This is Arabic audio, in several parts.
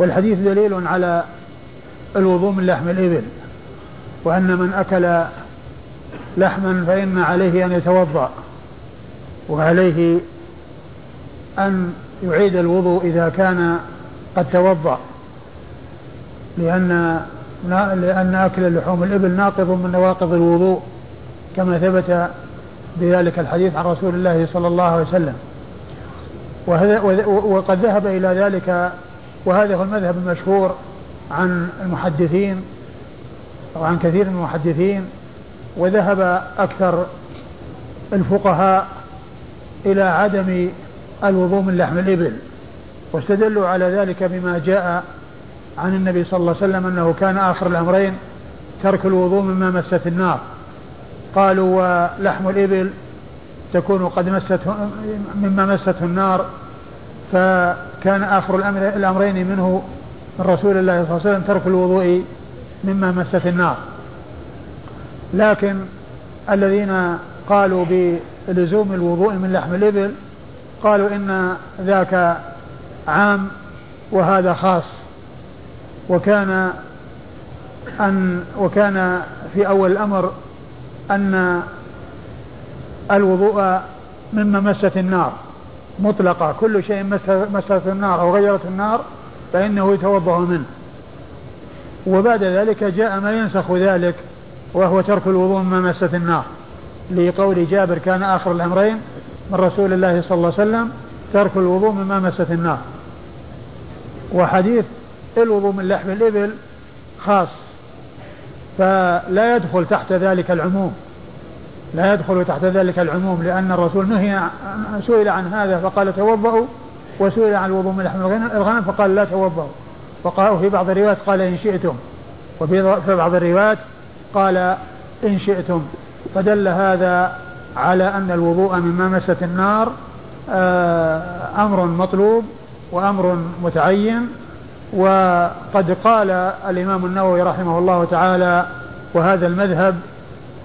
والحديث دليل على الوضوء من لحم الإبل وأن من أكل لحما فإن عليه أن يتوضأ وعليه أن يعيد الوضوء إذا كان قد توضأ لأن لأن أكل لحوم الإبل ناقض من نواقض الوضوء كما ثبت بذلك الحديث عن رسول الله صلى الله عليه وسلم. وهذا وقد ذهب إلى ذلك وهذا هو المذهب المشهور عن المحدثين أو عن كثير من المحدثين وذهب أكثر الفقهاء إلى عدم الوضوء من لحم الإبل واستدلوا على ذلك بما جاء عن النبي صلى الله عليه وسلم أنه كان آخر الأمرين ترك الوضوء مما مست النار. قالوا ولحم الإبل تكون قد مسته مما مسته النار فكان آخر الأمر الأمرين منه من رسول الله صلى الله عليه وسلم ترك الوضوء مما مست النار. لكن الذين قالوا بلزوم الوضوء من لحم الإبل قالوا إن ذاك عام وهذا خاص. وكان أن وكان في أول الأمر أن الوضوء مما مست النار. مطلقة. كل شيء مست النار أو غيرت النار فإنه يتوضأ منه. وبعد ذلك جاء ما ينسخ ذلك وهو ترك الوضوء مما مست النار. لقول جابر كان آخر الأمرين من رسول الله صلى الله عليه وسلم ترك الوضوء مما مست النار. وحديث الوضوء من لحم الإبل خاص فلا يدخل تحت ذلك العموم. لا يدخل تحت ذلك العموم لأن الرسول نهي سئل عن هذا فقال توضأوا وسئل عن الوضوء من لحم الغنم فقال لا توضأوا. وقال في بعض الروايات قال إن شئتم. وفي بعض الروايات قال إن شئتم. فدل هذا على أن الوضوء مما مست النار آه، أمر مطلوب وأمر متعين. وقد قال الإمام النووي رحمه الله تعالى وهذا المذهب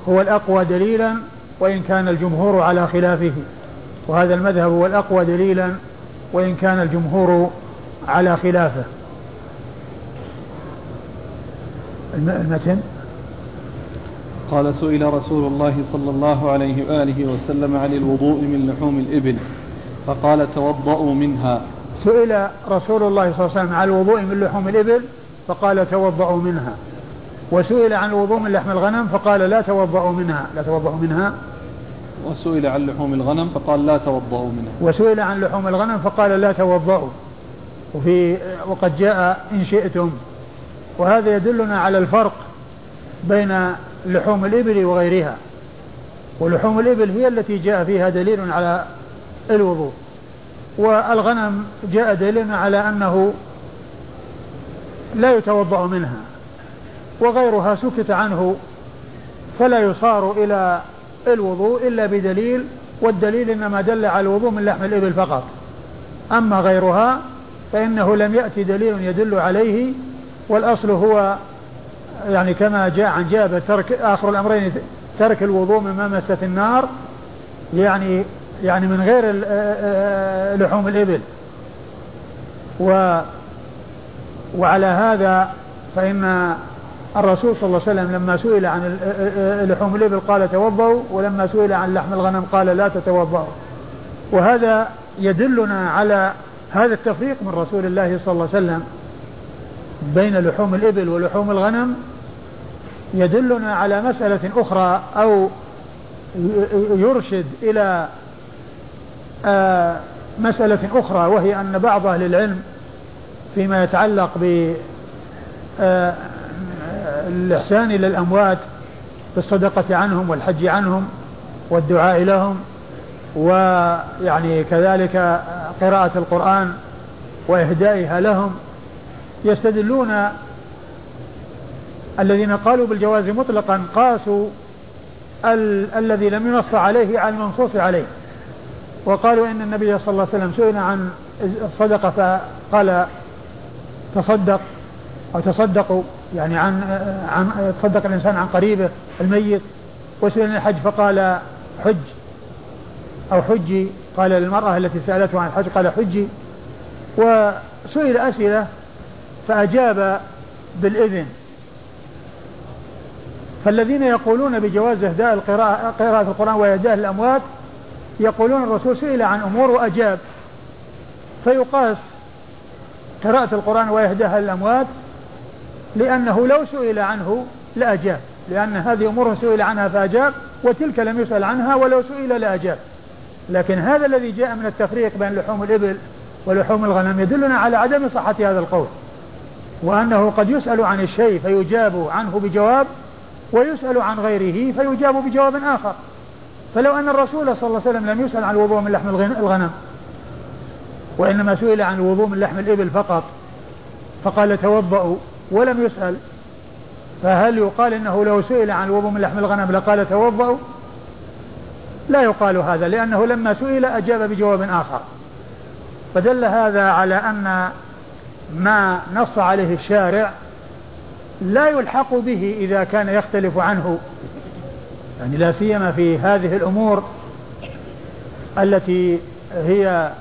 هو الأقوى دليلا وإن كان الجمهور على خلافه. وهذا المذهب هو الأقوى دليلا وإن كان الجمهور على خلافه. المتن؟ قال سئل رسول الله صلى الله عليه وآله وسلم عن الوضوء من لحوم الإبل فقال توضأوا منها. سئل رسول الله صلى الله عليه وسلم عن الوضوء من لحوم الإبل فقال توضأوا منها. وسئل عن الوضوء من لحم الغنم فقال لا توضأوا منها لا توضأوا منها. وسئل عن لحوم الغنم فقال لا توضأوا منها. وسئل عن لحوم الغنم فقال لا توضأوا. وفي وقد جاء إن شئتم. وهذا يدلنا على الفرق بين لحوم الإبل وغيرها. ولحوم الإبل هي التي جاء فيها دليل على الوضوء. والغنم جاء دليل على أنه لا يتوضأ منها. وغيرها سكت عنه فلا يصار إلى الوضوء إلا بدليل والدليل إنما دل على الوضوء من لحم الإبل فقط. أما غيرها فإنه لم يأتي دليل يدل عليه والأصل هو يعني كما جاء عن جابر ترك آخر الأمرين ترك الوضوء مما مست النار يعني يعني من غير لحوم الإبل. و وعلى هذا فإن الرسول صلى الله عليه وسلم لما سئل عن لحوم الإبل قال توضأوا ولما سئل عن لحم الغنم قال لا تتوضأوا. وهذا يدلنا على هذا التفريق من رسول الله صلى الله عليه وسلم بين لحوم الإبل ولحوم الغنم يدلنا على مسألة أخرى أو يرشد إلى آه، مسألة أخرى وهي أن بعض أهل العلم فيما يتعلق ب آه، الإحسان إلى الأموات بالصدقة عنهم والحج عنهم والدعاء لهم ويعني كذلك قراءة القرآن وإهدائها لهم يستدلون الذين قالوا بالجواز مطلقا قاسوا ال الذي لم ينص عليه على المنصوص عليه وقالوا إن النبي صلى الله عليه وسلم سئل عن الصدقة فقال تصدق أو تصدقوا يعني عن عن تصدق الإنسان عن قريبه الميت وسئل الحج فقال حج. أو حجي قال للمرأة التي سألته عن الحج قال حجي. وسئل أسئلة فأجاب بالإذن. فالذين يقولون بجواز إهداء القراءة قراءة القرآن وإهداء الأموات يقولون الرسول سئل عن أمور وأجاب. فيقاس قراءة القرآن وإهداء الأموات لأنه لو سئل عنه لأجاب. لأن هذه أمور سئل عنها فأجاب وتلك لم يسأل عنها ولو سئل لأجاب. لكن هذا الذي جاء من التفريق بين لحوم الإبل ولحوم الغنم يدلنا على عدم صحة هذا القول. وأنه قد يسأل عن الشيء فيجاب عنه بجواب ويسأل عن غيره فيجاب بجواب آخر. فلو أن الرسول صلى الله عليه وسلم لم يسأل عن الوضوء من لحم الغنم وإنما سئل عن الوضوء من لحم الإبل فقط فقال توضأوا. ولم يسأل. فهل يقال إنه لو سئل عن الوضوء من لحم الغنم لقال توضأوا لا يقال هذا لأنه لما سئل أجاب بجواب آخر. فدل هذا على أن ما نص عليه الشارع لا يلحق به إذا كان يختلف عنه. يعني لا سيما في هذه الأمور التي هي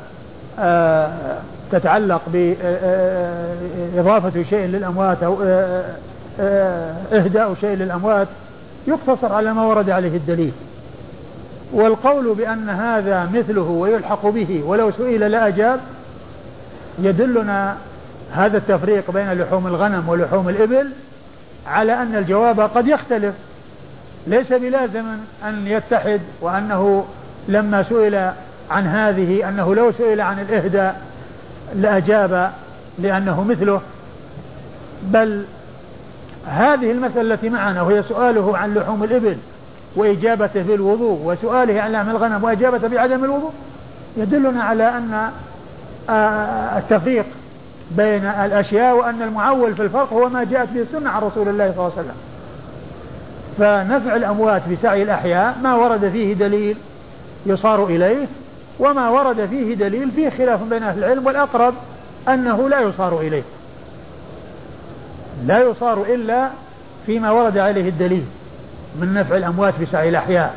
آه، تتعلق بإضافة شيء للأموات أو إهداء شيء للأموات يقتصر على ما ورد عليه الدليل. والقول بأن هذا مثله ويلحق به ولو سئل لأجاب يدلنا هذا التفريق بين لحوم الغنم ولحوم الإبل على أن الجواب قد يختلف. ليس بلازم أن يتحد وأنه لما سئل عن هذه أنه لو سئل عن الإهداء لأجاب لأنه مثله. بل هذه المسألة التي معنا وهي سؤاله عن لحوم الإبل وإجابته بالوضوء وسؤاله عن لحم الغنم وإجابته بعدم الوضوء يدلنا على أن آه، التفريق بين الأشياء وأن المعول في الفرق هو ما جاءت به السنة عن رسول الله صلى الله عليه وسلم. فنفع الأموات بسعي الأحياء ما ورد فيه دليل يصار إليه وما ورد فيه دليل فيه خلاف بين أهل العلم والأقرب أنه لا يصار إليه. لا يصار إلا فيما ورد عليه الدليل من نفع الأموات بسعي الأحياء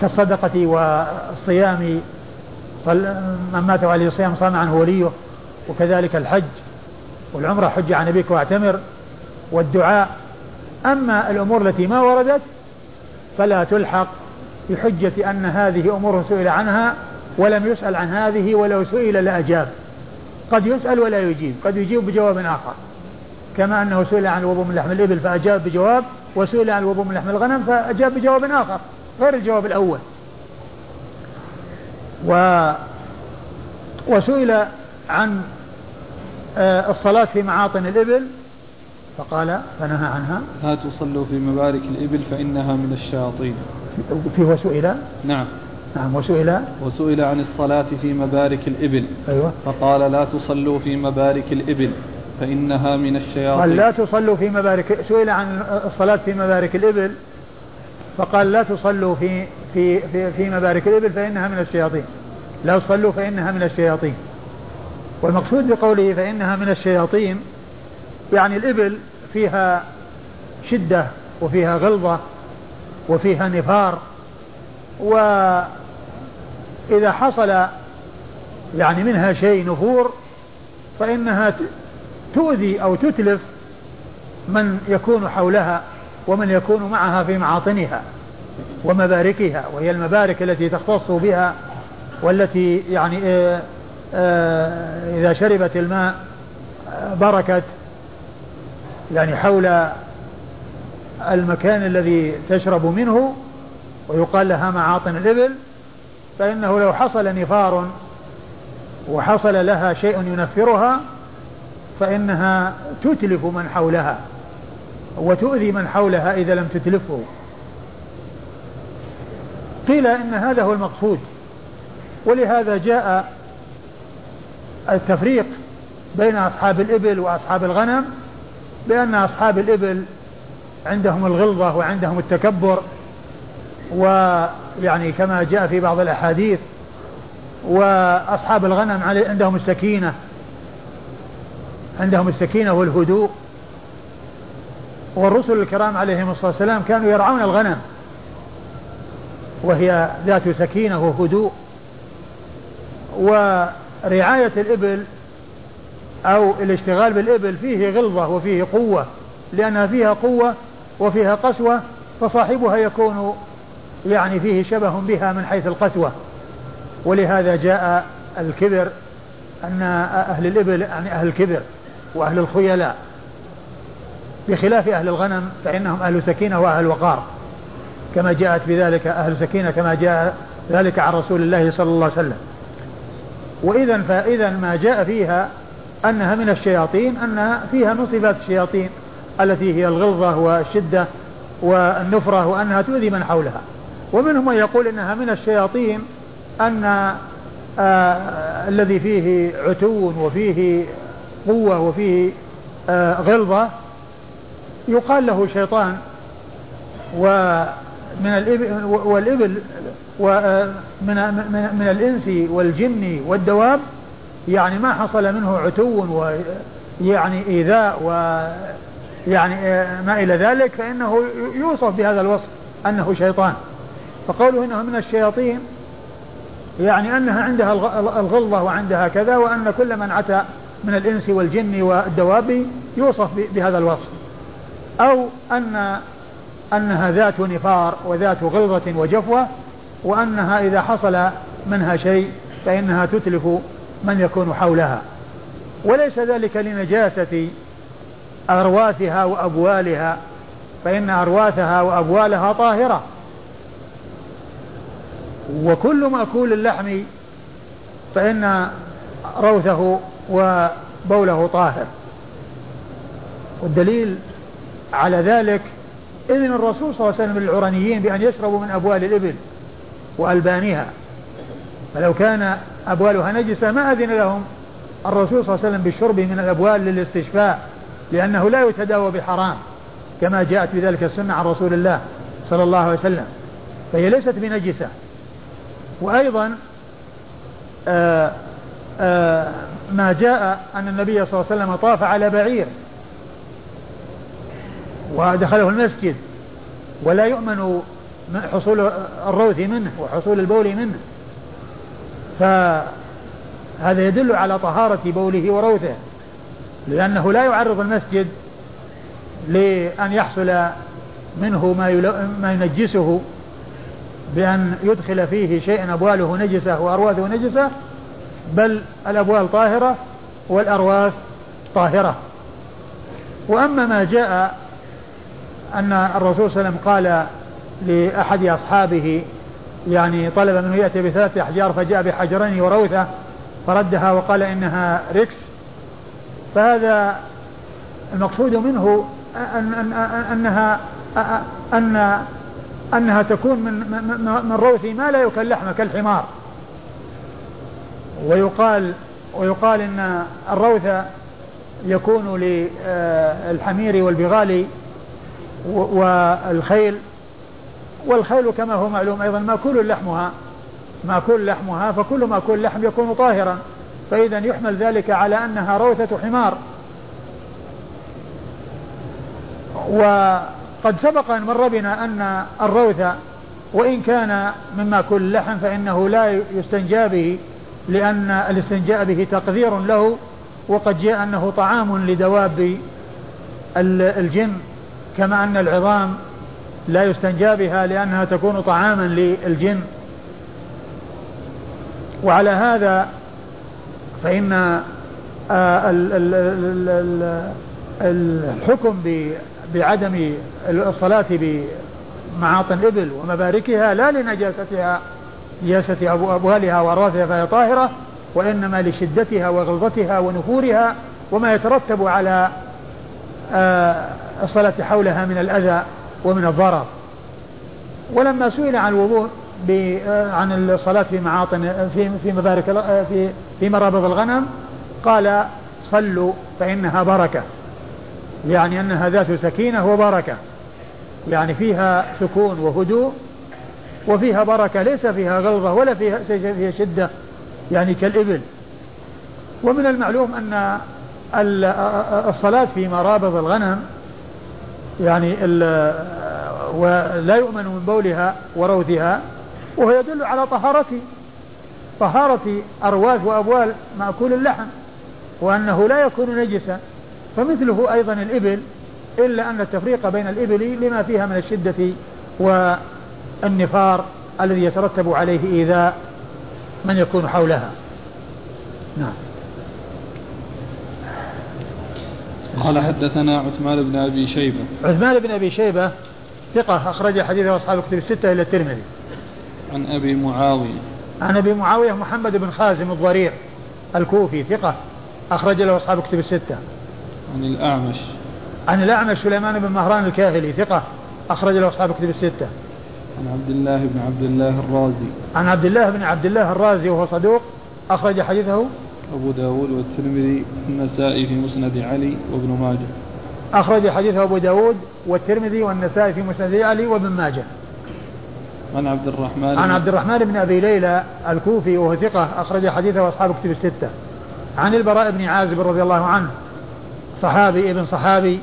كالصدقة والصيام من مات عليه الصيام صام عنه وليه وكذلك الحج والعمرة حج عن أبيك واعتمر والدعاء. أما الأمور التي ما وردت فلا تلحق بحجة أن هذه أمور سئل عنها ولم يسأل عن هذه ولو سئل لأجاب. قد يسأل ولا يجيب قد يجيب بجواب آخر. كما أنه سئل عن الوضوء من لحم الإبل فأجاب بجواب وسئل عن الوضوء من لحم الغنم فأجاب بجواب آخر غير الجواب الأول. و وسئل عن آه، الصلاة في معاطن الإبل فقال فنهى عنها. لا تصلوا في مبارك الإبل فإنها من الشياطين. في وسئل نعم. نعم وسئل وسئل عن الصلاة في مبارك الإبل. أيوة. فقال لا تصلوا في مبارك الإبل فإنها من الشياطين. قال لا تصلوا في مبارك سئل عن الصلاة في مبارك الإبل. فقال لا تصلوا في في في, في مبارك الإبل فإنها من الشياطين. لا تصلوا فإنها من الشياطين. والمقصود بقوله فإنها من الشياطين يعني الإبل فيها شدة وفيها غلظة وفيها نفار وإذا حصل يعني منها شيء نفور فإنها تؤذي أو تتلف من يكون حولها ومن يكون معها في معاطنها ومباركها وهي المبارك التي تختص بها والتي يعني آه، آه، إذا شربت الماء آه، بركت يعني حول المكان الذي تشرب منه ويقال لها معاطن الإبل فإنه لو حصل نفار وحصل لها شيء ينفرها فإنها تتلف من حولها وتؤذي من حولها إذا لم تتلفه. قيل إن هذا هو المقصود ولهذا جاء التفريق بين أصحاب الإبل وأصحاب الغنم بأن أصحاب الإبل عندهم الغلظة وعندهم التكبر ويعني كما جاء في بعض الأحاديث وأصحاب الغنم عندهم السكينة عندهم السكينة والهدوء. والرسل الكرام عليهم الصلاة والسلام كانوا يرعون الغنم وهي ذات سكينة وهدوء. ورعاية الإبل أو الاشتغال بالإبل فيه غلظة وفيه قوة لأنها فيها قوة وفيها قسوة فصاحبها يكون يعني فيه شبه بها من حيث القسوة. ولهذا جاء الكبر أن أهل الإبل يعني أهل الكبر وأهل الخيلاء بخلاف أهل الغنم فإنهم أهل سكينة وأهل وقار كما جاءت بذلك أهل سكينة كما جاء ذلك عن رسول الله صلى الله عليه وسلم. وإذا فإذا ما جاء فيها أنها من الشياطين أنها فيها من صفات الشياطين التي هي الغلظة والشدة والنفرة وأنها تؤذي من حولها. ومنهم من يقول إنها من الشياطين أن آه الذي فيه عتو وفيه قوة وفيه آه غلظة يقال له شيطان ومن الإبل والإبل ومن آه، من الإنس والجن والدواب يعني ما حصل منه عتو ويعني إيذاء ويعني آه، ما إلى ذلك فإنه يوصف بهذا الوصف أنه شيطان. فقوله إنه من الشياطين يعني أنها عندها الغلظة وعندها كذا وأن كل من أتى من الإنس والجن والدواب يوصف بهذا الوصف. أو أن أنها ذات نفار وذات غلظة وجفوة وأنها إذا حصل منها شيء فإنها تتلف من يكون حولها. وليس ذلك لنجاسة أرواثها وأبوالها فإن أرواثها وأبوالها طاهرة. وكل مأكول اللحم فإن روثه وبوله طاهر. والدليل على ذلك إذن الرسول صلى الله عليه وسلم للعرانيين بأن يشربوا من أبوال الإبل وألبانها. فلو كان أبوالها نجسة ما أذن لهم الرسول صلى الله عليه وسلم بالشرب من الأبوال للاستشفاء لأنه لا يتداوى بحرام كما جاءت بذلك السنة عن رسول الله صلى الله عليه وسلم. فهي ليست بنجسة. وأيضا آآ آآ ما جاء أن النبي صلى الله عليه وسلم طاف على بعير ودخله المسجد ولا يؤمن حصول الروث منه وحصول البول منه. فهذا يدل على طهارة بوله وروثه لأنه لا يعرض المسجد لأن يحصل منه ما ما ينجسه بأن يدخل فيه شيئا أبواله نجسة وأرواثه نجسة بل الأبوال طاهرة والأرواث طاهرة. وأما ما جاء أن الرسول صلى الله عليه وسلم قال لأحد أصحابه يعني طلب منه يأتي بثلاثة أحجار فجاء بحجرين وروثة فردها وقال إنها ركس فهذا المقصود منه أن أن أنها أن أنها تكون من من روث ما لا يكل لحمه كالحمار. ويقال ويقال إن الروث يكون للحمير والبغال والخيل والخيل كما هو معلوم أيضا مأكول لحمها مأكول لحمها فكل مأكول لحم يكون طاهرا. فإذا يحمل ذلك على أنها روثة حمار. وقد سبق أن مر بنا أن الروث وإن كان من مأكول اللحم فإنه لا يستنجى به لأن الاستنجاء به تقدير له وقد جاء أنه طعام لدواب الجن كما أن العظام لا يستنجى بها لأنها تكون طعاما للجن. وعلى هذا فإن آه، الحكم بعدم الصلاة بمعاطن الإبل ومباركها لا لنجاستها نجاسة أبوالها وأرواثها فهي طاهرة وإنما لشدتها وغلظتها ونفورها وما يترتب على آه، الصلاة حولها من الأذى. ومن الضرر. ولما سئل عن الوضوء عن الصلاة في معاطن في في مبارك في في مرابض الغنم قال صلوا فإنها بركة. يعني أنها ذات سكينة وبركة. يعني فيها سكون وهدوء وفيها بركة ليس فيها غلظة ولا فيها فيها شدة يعني كالإبل. ومن المعلوم أن الصلاة في مرابض الغنم يعني ولا يؤمن من بولها وروثها وهو يدل على طهارة طهارة أرواث وأبوال مأكول اللحم وأنه لا يكون نجسا. فمثله أيضا الإبل إلا أن التفريق بين الإبل لما فيها من الشدة والنفار الذي يترتب عليه إيذاء من يكون حولها. نعم. قال حدثنا عثمان بن أبي شيبة. عثمان بن أبي شيبة ثقة أخرج حديثه أصحاب الكتب الستة إلى الترمذي. عن أبي معاوية. عن أبي معاوية محمد بن خازم الضريع الكوفي ثقة أخرج له أصحاب الكتب الستة. عن الأعمش. عن الأعمش سليمان بن مهران الكاهلي ثقة أخرج له أصحاب الكتب الستة. عن عبد الله بن عبد الله الرازي. عن عبد الله بن عبد الله الرازي وهو صدوق أخرج حديثه أبو داود والترمذي والنسائي في مسند علي وابن ماجه. أخرج حديثه أبو داود والترمذي والنسائي في مسند علي وابن ماجه. عن عبد الرحمن عن عبد الرحمن بن أبي ليلى الكوفي وهو ثقة أخرج حديثه أصحاب كتب الستة. عن البراء بن عازب رضي الله عنه صحابي ابن صحابي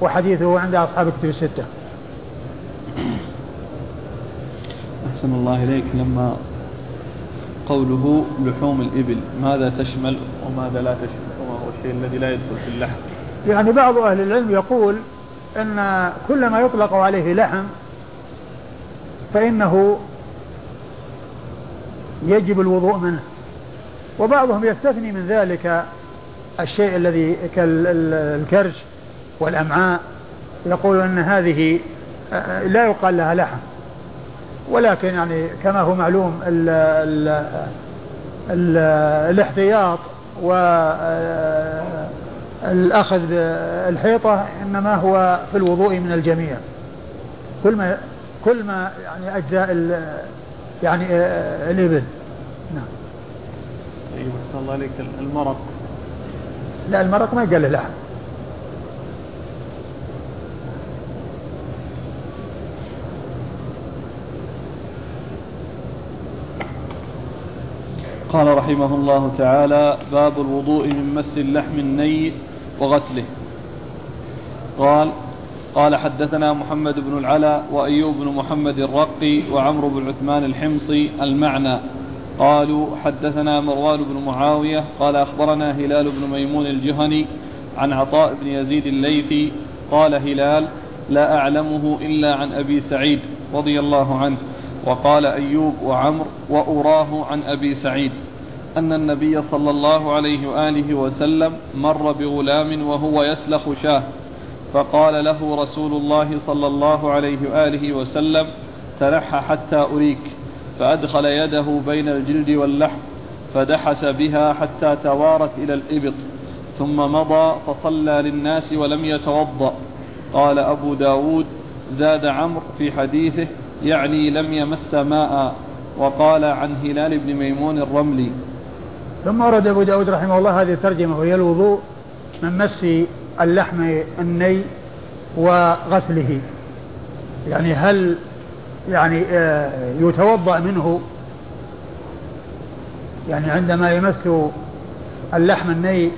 وحديثه عند أصحاب كتب الستة. أحسن الله إليك. لما قوله لحوم الإبل ماذا تشمل وماذا لا تشمل؟ وما هو الشيء الذي لا يدخل في اللحم؟ يعني بعض أهل العلم يقول أن كل ما يطلق عليه لحم فإنه يجب الوضوء منه. وبعضهم يستثني من ذلك الشيء الذي كالكرش والأمعاء يقول أن هذه لا يقال لها لحم. ولكن يعني كما هو معلوم ال ال ال الاحتياط والأخذ الحيطة إنما هو في الوضوء من الجميع. كل ما كل ما يعني أجزاء يعني الإبل. نعم. أيوة الله عليك المرق. لا المرق ما يقال له لحم قال رحمه الله تعالى باب الوضوء من مس اللحم الني وغسله. قال قال حدثنا محمد بن العلاء وأيوب بن محمد الرقي وعمرو بن عثمان الحمصي المعنى. قالوا حدثنا مروان بن معاوية قال أخبرنا هلال بن ميمون الجهني عن عطاء بن يزيد الليثي قال هلال لا أعلمه إلا عن أبي سعيد رضي الله عنه. وقال أيوب وعمر وأراه عن أبي سعيد أن النبي صلى الله عليه وآله وسلم مر بغلام وهو يسلخ شاه فقال له رسول الله صلى الله عليه وآله وسلم تنحى حتى أريك فأدخل يده بين الجلد واللحم فدحس بها حتى توارت إلى الإبط ثم مضى فصلى للناس ولم يتوضأ. قال أبو داود زاد عمرو في حديثه يعني لم يمس ماء. وقال عن هلال بن ميمون الرملي. ثم ورد أبو داود رحمه الله هذه الترجمة وهي الوضوء من مس اللحم الني وغسله. يعني هل يعني آه، يتوضأ منه؟ يعني عندما يمس اللحم الني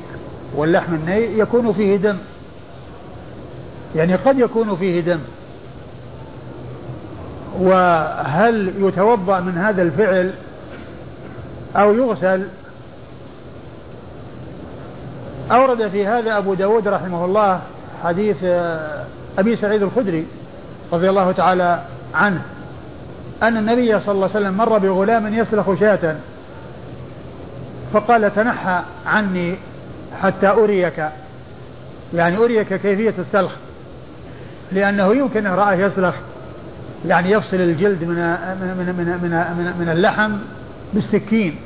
واللحم الني يكون فيه دم. يعني قد يكون فيه دم. وهل يتوضأ من هذا الفعل أو يغسل؟ أورد في هذا أبو داود رحمه الله حديث آه، أبي سعيد الخدري رضي الله تعالى عنه أن النبي صلى الله عليه وسلم مر بغلام يسلخ شاة. فقال تنحى عني حتى أريك. يعني أريك كيفية السلخ لأنه يمكن أن رآه يسلخ يعني يفصل الجلد من من من من, من, اللحم بالسكين.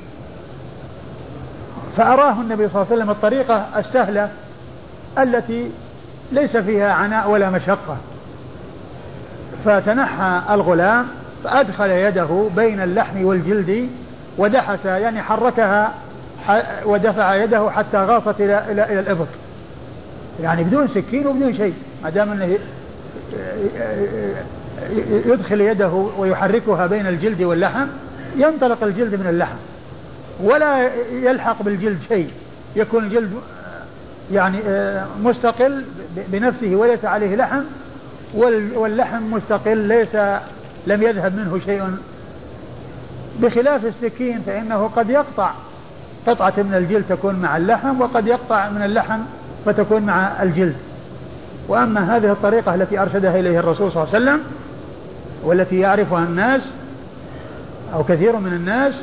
فأراه النبي صلى الله عليه وسلم الطريقة السهلة التي ليس فيها عناء ولا مشقة. فتنحى الغلام فأدخل يده بين اللحم والجلد ودحس يعني حركها ودفع يده حتى غاصت إلى إلى إلى الإبط. يعني بدون سكين وبدون شيء ما دام إنه يدخل يده ويحركها بين الجلد واللحم ينطلق الجلد من اللحم ولا يلحق بالجلد شيء يكون الجلد يعني آه، مستقل بنفسه وليس عليه لحم واللحم مستقل ليس لم يذهب منه شيء. بخلاف السكين فإنه قد يقطع قطعة من الجلد تكون مع اللحم وقد يقطع من اللحم فتكون مع الجلد. وأما هذه الطريقة التي أرشدها إليه الرسول صلى الله عليه وسلم والتي يعرفها الناس أو كثير من الناس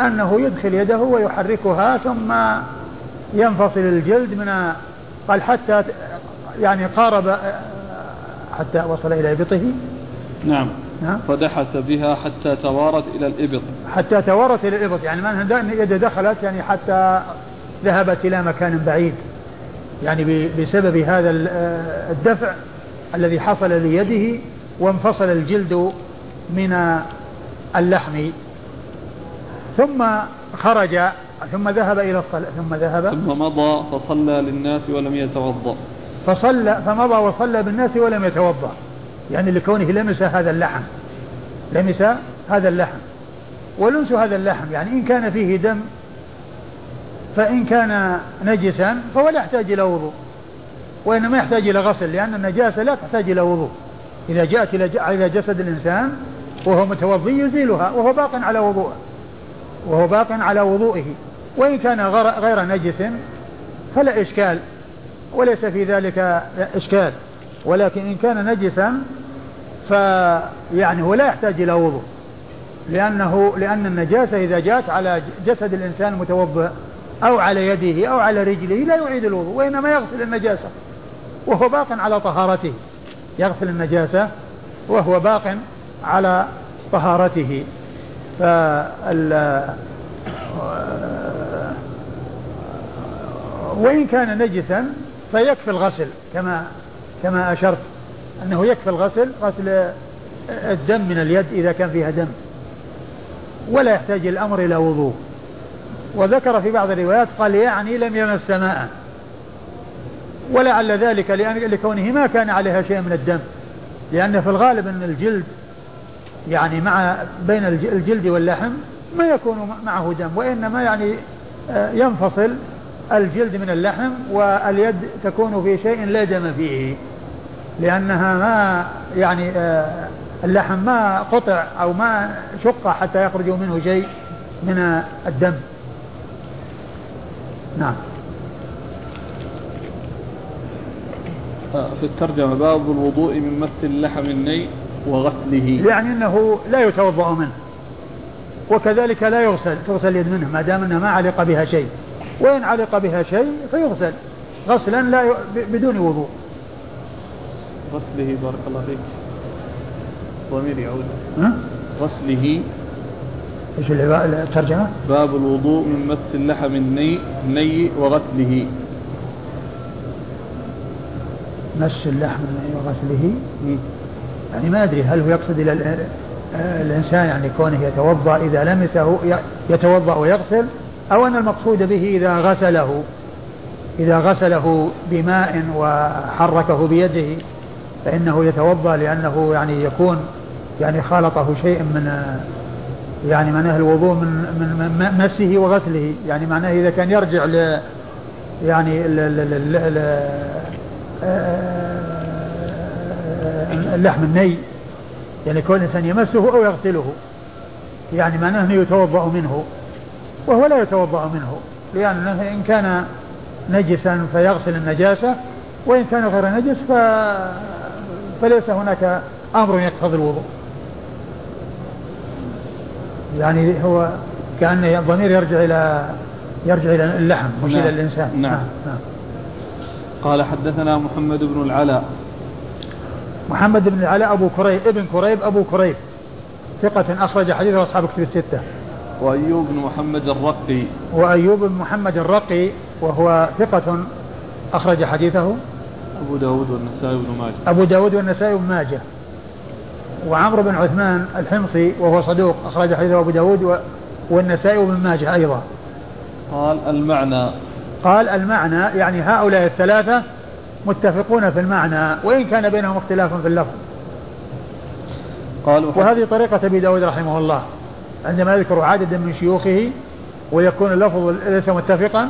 أنه يدخل يده ويحركها ثم ينفصل الجلد من قال حتى يعني قارب حتى وصل إلى إبطه. نعم. نعم. فدحس بها حتى توارت إلى الإبط. حتى توارت إلى الإبط. يعني من يده دخلت يعني حتى ذهبت إلى مكان بعيد. يعني بسبب هذا الدفع الذي حصل ليده وانفصل الجلد من اللحم. ثم خرج ثم ذهب إلى الصلاة ثم ذهب. ثم مضى فصلى للناس ولم يتوضأ. فصلى فمضى وصلى بالناس ولم يتوضأ. يعني لكونه لمس هذا اللحم. لمس هذا اللحم. ولمس هذا اللحم. يعني إن كان فيه دم فإن كان نجسا فهو لا يحتاج إلى وضوء. وإنما يحتاج إلى غسل لأن النجاسة لا تحتاج إلى وضوء. إذا جاءت إلى جسد الإنسان وهو متوضي يزيلها وهو باق على وضوءه. وهو باق على وضوئه. وإن كان غير نجس فلا إشكال. وليس في ذلك إشكال. ولكن إن كان نجسا فيعني هو لا يحتاج إلى وضوء. لأنه لأن النجاسة إذا جاءت على جسد الإنسان المتوضئ أو على يده أو على رجله لا يعيد الوضوء وإنما يغسل النجاسة. وهو باق على طهارته. يغسل النجاسة وهو باق على طهارته. فال وإن كان نجسا فيكفي الغسل كما كما أشرت أنه يكفي الغسل غسل الدم من اليد إذا كان فيها دم ولا يحتاج الأمر إلى وضوء. وذكر في بعض الروايات قال يعني لم يمس ماء ولعل ذلك لكونه ما كان عليها شيء من الدم. لأن في الغالب أن الجلد يعني مع بين الجلد واللحم ما يكون معه دم وإنما يعني آه، ينفصل الجلد من اللحم واليد تكون في شيء لا دم فيه. لأنها ما يعني آه، اللحم ما قطع أو ما شق حتى يخرج منه شيء من الدم. نعم آه، في الترجمة باب الوضوء من مس اللحم الني وغسله. يعني أنه لا يتوضأ منه وكذلك لا يغسل تغسل اليد منه ما دام أنه ما علق بها شيء. وإن علق بها شيء فيغسل غسلا لا ي... بدون وضوء. غسله بارك الله فيك. ضمير يعود. غسله. إيش الترجمة؟ باب الوضوء من مس اللحم الني الني وغسله. مس اللحم وغسله. يعني ما أدري هل هو يقصد إلى الإنسان يعني كونه يتوضأ إذا لمسه يتوضأ ويغسل أو أن المقصود به إذا غسله. إذا غسله بماء وحركه بيده فإنه يتوضأ لأنه يعني يكون يعني خالطه شيء من يعني معناه الوضوء من من مسه وغسله. يعني معناه إذا كان يرجع ل يعني اللحم الني يعني كل إنسان يمسه أو يغسله يعني معناه انه يتوضأ منه وهو لا يتوضأ منه لأنه إن كان نجسا فيغسل النجاسة وإن كان غير نجس ف... فليس هناك أمر يقتضي الوضوء يعني هو كأن الضمير يرجع إلى يرجع إلى اللحم مش نعم. إلى الإنسان نعم. نعم. نعم. قال حدثنا محمد بن العلاء. محمد بن العلاء أبو كريب ابن كريب أبو كريب. ثقة أخرج حديثه أصحاب كتب الستة. وأيوب بن محمد الرقي. وأيوب بن محمد الرقي وهو ثقة أخرج حديثه. أبو داود والنسائي بن ماجه. أبو داود والنسائي بن ماجه. وعمرو بن عثمان الحمصي وهو صدوق أخرج حديثه أبو داود والنسائي وابن ماجه أيضا. قال المعنى. قال المعنى يعني هؤلاء الثلاثة متفقون في المعنى وإن كان بينهم اختلاف في اللفظ. قال وهذه طريقة أبي داود رحمه الله. عندما يذكر عددا من شيوخه ويكون اللفظ ليس متفقا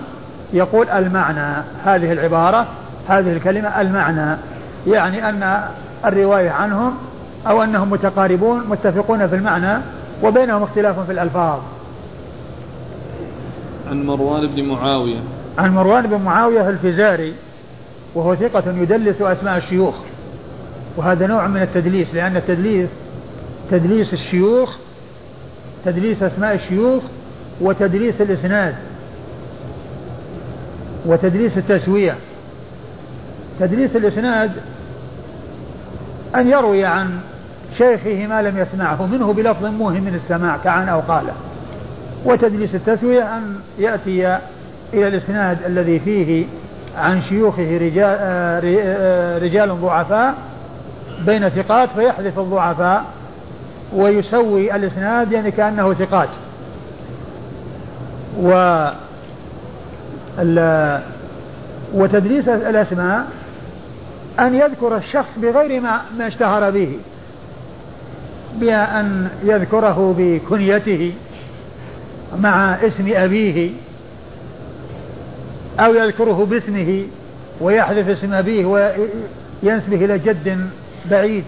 يقول المعنى هذه العبارة هذه الكلمة المعنى. يعني أن الرواية عنهم أو أنهم متقاربون متفقون في المعنى وبينهم اختلاف في الألفاظ. عن مروان بن معاوية. عن مروان بن معاوية الفزاري وهو ثقة يدلس أسماء الشيوخ. وهذا نوع من التدليس لأن التدليس تدليس الشيوخ تدليس أسماء الشيوخ وتدليس الإسناد وتدليس التسوية. تدليس الإسناد أن يروي عن شيخه ما لم يسمعه منه بلفظ موهم من السماع كعن أو قاله وتدليس التسوية أن يأتي إلى الإسناد الذي فيه عن شيوخه رجال, آه، آه، رجال ضعفاء بين ثقات فيحذف الضعفاء ويسوي الإسناد يعني كأنه ثقات. و وتدليس الأسماء أن يذكر الشخص بغير ما, ما اشتهر به بأن يذكره بكنيته مع اسم أبيه أو يذكره باسمه ويحذف اسم أبيه وينسبه إلى جد بعيد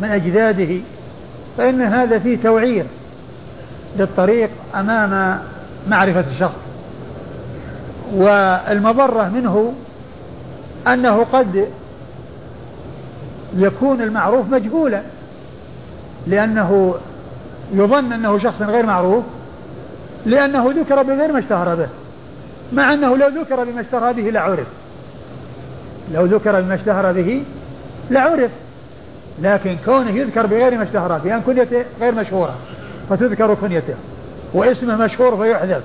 من أجداده فإن هذا فيه توعير للطريق أمام معرفة الشخص. والمضرة منه أنه قد يكون المعروف مجهولا لأنه يظن أنه شخص غير معروف لأنه ذكر بغير ما اشتهر به. مع أنه لو ذكر بما اشتهر به لعرف. لو ذكر بما اشتهر به لعرف. لكن كونه يذكر بغير ما اشتهر به لأن كنيته غير مشهورة فتذكر كنيته واسمه مشهور فيحذف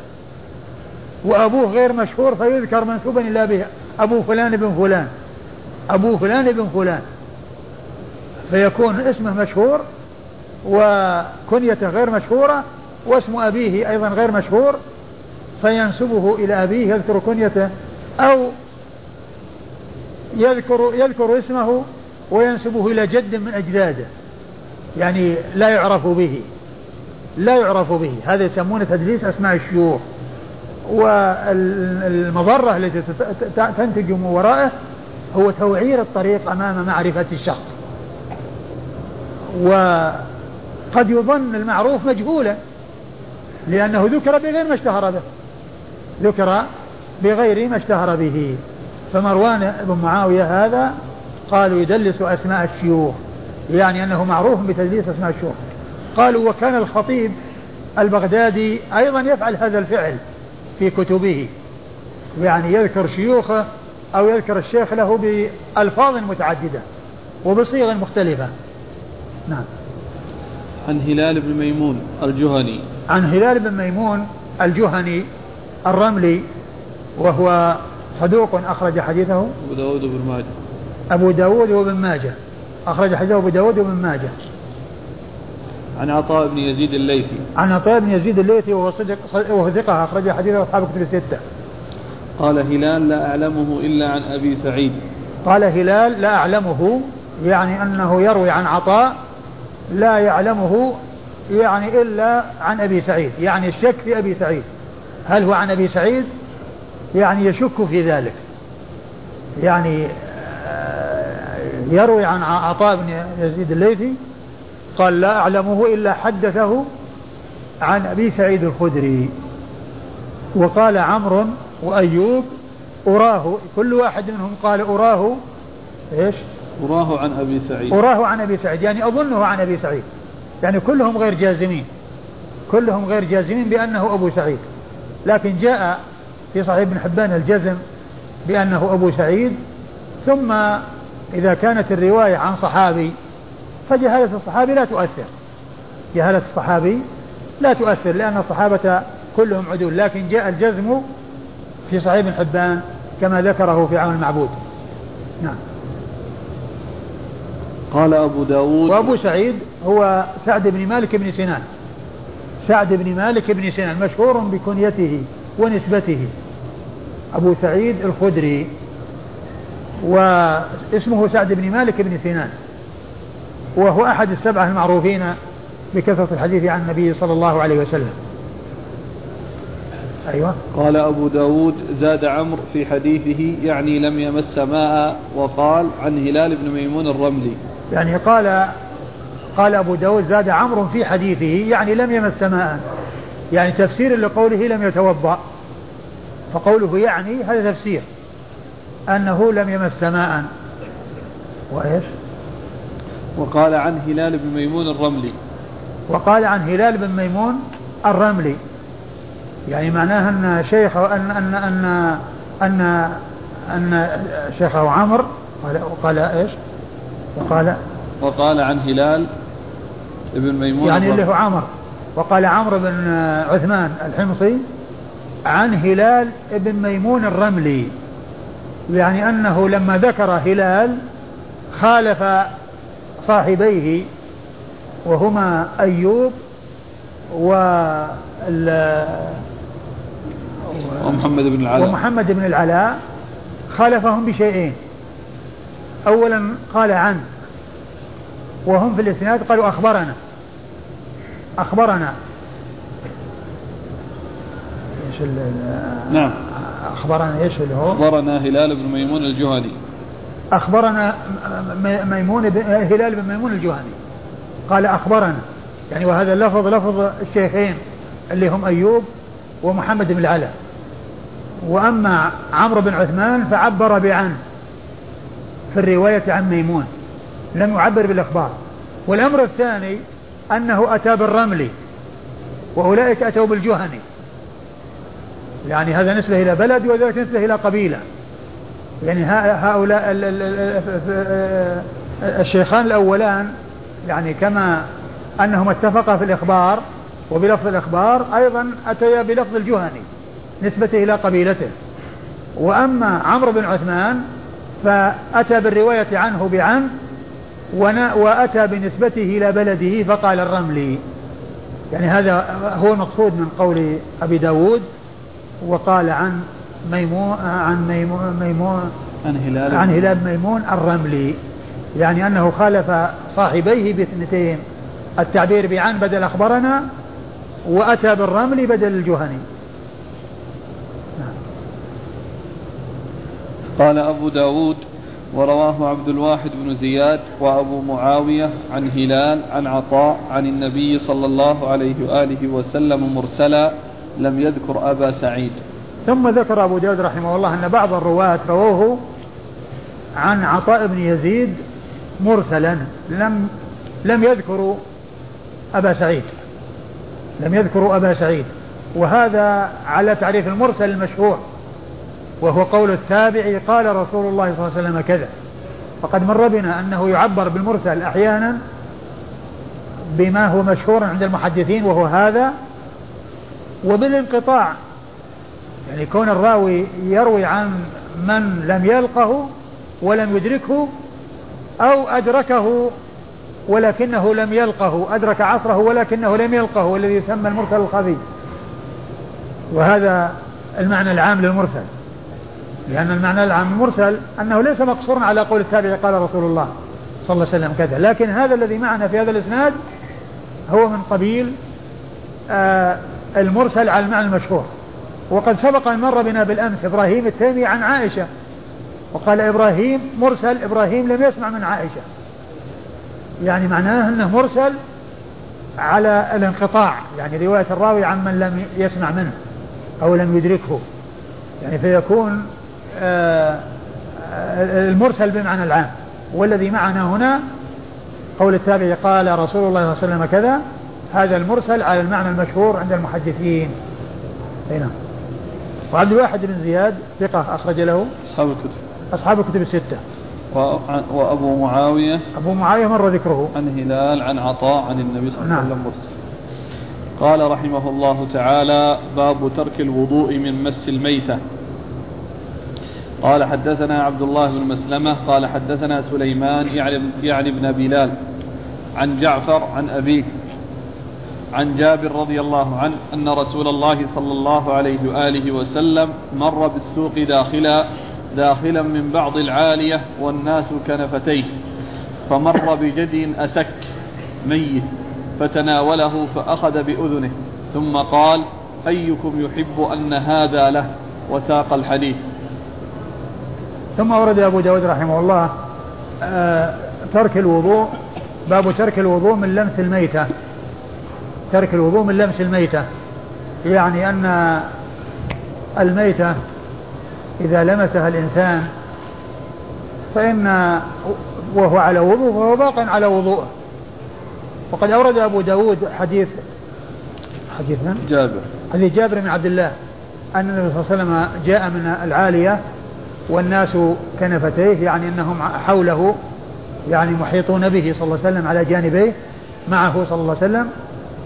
وأبوه غير مشهور فيذكر منسوبا إلى به أبو فلان بن فلان أبو فلان بن فلان. فيكون اسمه مشهور وكنيته غير مشهورة واسم أبيه أيضا غير مشهور فينسبه إلى أبيه يذكر كنيته أو يذكر يذكر اسمه وينسبه إلى جد من أجداده. يعني لا يعرف به. لا يعرف به. هذا يسمونه تدليس أسماء الشيوخ. والمضرة التي تنتج من ورائه هو توعير الطريق أمام معرفة الشخص. وقد يظن المعروف مجهولا لأنه ذكر بغير ما اشتهر به. ذكر بغير ما اشتهر به. فمروان بن معاوية هذا قالوا يدلس أسماء الشيوخ يعني أنه معروف بتدليس أسماء الشيوخ. قالوا وكان الخطيب البغدادي أيضا يفعل هذا الفعل في كتبه. يعني يذكر شيوخه أو يذكر الشيخ له بألفاظ متعددة وبصيغ مختلفة. نعم. عن هلال بن ميمون الجهني. عن هلال بن ميمون الجهني. الرملي وهو صدوق أخرج حديثه أبو داود بن ماجه. أبو داود وابن ماجه. أخرج حديثه أبو داود وابن ماجه. عن عطاء بن يزيد الليثي. عن عطاء بن يزيد الليثي وهو صدق وهو ثقة أخرج حديثه أصحاب كتب الستة. قال هلال لا أعلمه إلا عن أبي سعيد. قال هلال لا أعلمه يعني أنه يروي عن عطاء لا يعلمه يعني إلا عن أبي سعيد. يعني الشك في أبي سعيد. هل هو عن أبي سعيد؟ يعني يشك في ذلك. يعني آه، يروي عن عطاء بن يزيد الليثي قال لا أعلمه إلا حدثه عن أبي سعيد الخدري. وقال عمرو وأيوب أراه. كل واحد منهم قال أراه. إيش؟ أراه عن أبي سعيد. أراه عن أبي سعيد. يعني أظنه عن أبي سعيد. يعني كلهم غير جازمين. كلهم غير جازمين بأنه أبو سعيد. لكن جاء في صحيح ابن حبان الجزم بأنه أبو سعيد ثم إذا كانت الرواية عن صحابي فجهالة الصحابي لا تؤثر. جهالة الصحابي لا تؤثر لأن الصحابة كلهم عدول. لكن جاء الجزم في صحيح ابن حبان كما ذكره في عون المعبود. نعم. قال أبو داود وأبو سعيد هو سعد بن مالك بن سنان. سعد بن مالك بن سنان مشهور بكنيته ونسبته. أبو سعيد الخدري واسمه سعد بن مالك بن سنان. وهو أحد السبعة المعروفين بكثرة الحديث عن النبي صلى الله عليه وسلم. أيوة. قال أبو داود زاد عمرو في حديثه يعني لم يمس ماء وقال عن هلال بن ميمون الرملي. يعني قال قال أبو داود زاد عمرو في حديثه يعني لم يمس ماء. يعني تفسير لقوله لم يتوضأ. فقوله يعني هذا تفسير. أنه لم يمس ماء. وإيش؟ وقال عن هلال بن ميمون الرملي. وقال عن هلال بن ميمون الرملي. يعني معناها أن شيخه أن أن أن أن أن شيخه عمرو قال وقال إيش؟ وقال وقال عن هلال بن ميمون يعني اللي هو عمرو وقال عمرو بن عثمان الحمصي عن هلال بن ميمون الرملي. يعني أنه لما ذكر هلال خالف صاحبيه وهما أيوب و ومحمد بن العلاء. ومحمد بن العلاء خالفهم بشيئين. أولا قال عن وهم في الإسناد قالوا أخبرنا. أخبرنا. إيش نعم. أخبرنا إيش اللي هو؟ أخبرنا هلال بن ميمون الجهني. أخبرنا ميمون هلال بن ميمون الجهني. قال أخبرنا. يعني وهذا اللفظ لفظ الشيخين اللي هم أيوب ومحمد بن العلا وأما عمرو بن عثمان فعبر بعن في الرواية عن ميمون. لم يعبر بالإخبار. والأمر الثاني أنه أتى بالرمل وأولئك أتوا بالجهني يعني هذا نسبة إلى بلد وذلك نسبة إلى قبيلة. يعني هؤلاء الشيخان الأولان يعني كما أنهما اتفقا في الإخبار وبلفظ الإخبار أيضا أتيا بلفظ الجهني نسبة إلى قبيلته. وأما عمرو بن عثمان فأتى بالرواية عنه بعن وأتى بنسبته إلى بلده فقال الرملي. يعني هذا هو المقصود من قول أبي داود وقال عن ميمون عن ميمون, ميمون عن هلال عن هلال ميمون الرملي. يعني أنه خالف صاحبيه باثنتين التعبير بعن بدل أخبرنا وأتى بالرمل بدل الجهني. قال أبو داود ورواه عبد الواحد بن زياد وأبو معاوية عن هلال عن عطاء عن النبي صلى الله عليه وآله وسلم مرسلا لم يذكر أبا سعيد. ثم ذكر أبو داود رحمه الله أن بعض الرواة رووه عن عطاء بن يزيد مرسلا لم لم يذكروا أبا سعيد. لم يذكروا أبا سعيد. وهذا على تعريف المرسل المشهور. وهو قول التابع قال رسول الله صلى الله عليه وسلم كذا. فقد مر بنا أنه يعبر بالمرسل أحيانا بما هو مشهور عند المحدثين وهو هذا. وبالانقطاع يعني كون الراوي يروي عن من لم يلقه ولم يدركه أو أدركه ولكنه لم يلقه أدرك عصره ولكنه لم يلقه والذي يسمى المرسل الخفي وهذا المعنى العام للمرسل. لأن المعنى العام المرسل أنه ليس مقصورا على قول التابع قال رسول الله صلى الله عليه وسلم كذا. لكن هذا الذي معنا في هذا الإسناد هو من قبيل آه المرسل على المعنى المشهور. وقد سبق أن مر بنا بالأمس إبراهيم التيمي عن عائشة وقال إبراهيم مرسل إبراهيم لم يسمع من عائشة. يعني معناه أنه مرسل على الانقطاع يعني رواية الراوي عن من لم يسمع منه أو لم يدركه. يعني فيكون المرسل بمعنى العام والذي معنا هنا قول التابع قال رسول الله صلى الله عليه وسلم كذا هذا المرسل على المعنى المشهور عند المحدثين. هنا نعم. وعبد الواحد بن زياد ثقة أخرج له أصحاب الكتب. أصحاب الكتب الستة. وأبو معاوية. أبو معاوية مر ذكره. عن هلال عن عطاء عن النبي صلى الله عليه وسلم. نعم. مرسل قال رحمه الله تعالى باب ترك الوضوء من مس الميتة. قال حدثنا عبد الله بن مسلمة قال حدثنا سليمان يعني, يعني ابن بلال عن جعفر عن أبيه عن جابر رضي الله عنه أن رسول الله صلى الله عليه وآله وسلم مر بالسوق داخلا داخلا من بعض العالية والناس كنفتيه فمر بجدي أسك ميت فتناوله فأخذ بأذنه ثم قال أيكم يحب أن هذا له؟ وساق الحديث. ثم ورد أبو داود رحمه الله آه ترك الوضوء باب ترك الوضوء من لمس الميتة. ترك الوضوء من لمس الميتة يعني أن الميتة إذا لمسها الإنسان فإن وهو على وضوء فهو باق على وضوءه. وقد أورد أبو داود حديث حديث من؟ جابر. حديث جابر بن عبد الله أن النبي صلى الله عليه وسلم جاء من العالية والناس كنفتيه يعني أنهم حوله يعني محيطون به صلى الله عليه وسلم على جانبيه معه صلى الله عليه وسلم.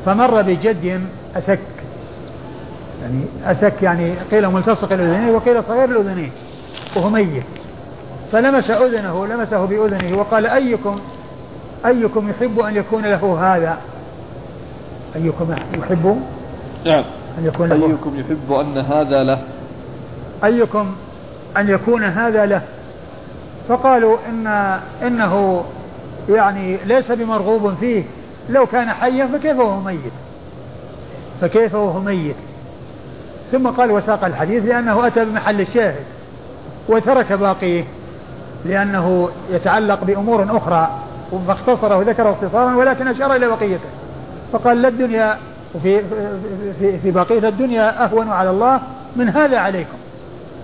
فمر بجد أسك. يعني أسك يعني قيل ملتصق الأذنين وقيل صغير الأذنين وهو ميت. فلمس أذنه لمسه بأذنه وقال أيكم أيكم يحب أن يكون له هذا؟ أيكم يحب؟ نعم. أن يكون له. أيكم يحب أن هذا له؟ أيكم أن يكون هذا له. فقالوا إن إنه يعني ليس بمرغوب فيه. لو كان حيا فكيف وهو ميت؟ فكيف وهو ميت؟ ثم قال وساق الحديث لأنه أتى بمحل الشاهد وترك باقيه لأنه يتعلق بأمور أخرى فاختصره وذكره اختصارا ولكن أشار إلى بقيته. فقال لا الدنيا وفي في, في بقية الدنيا أهون على الله من هذا عليكم.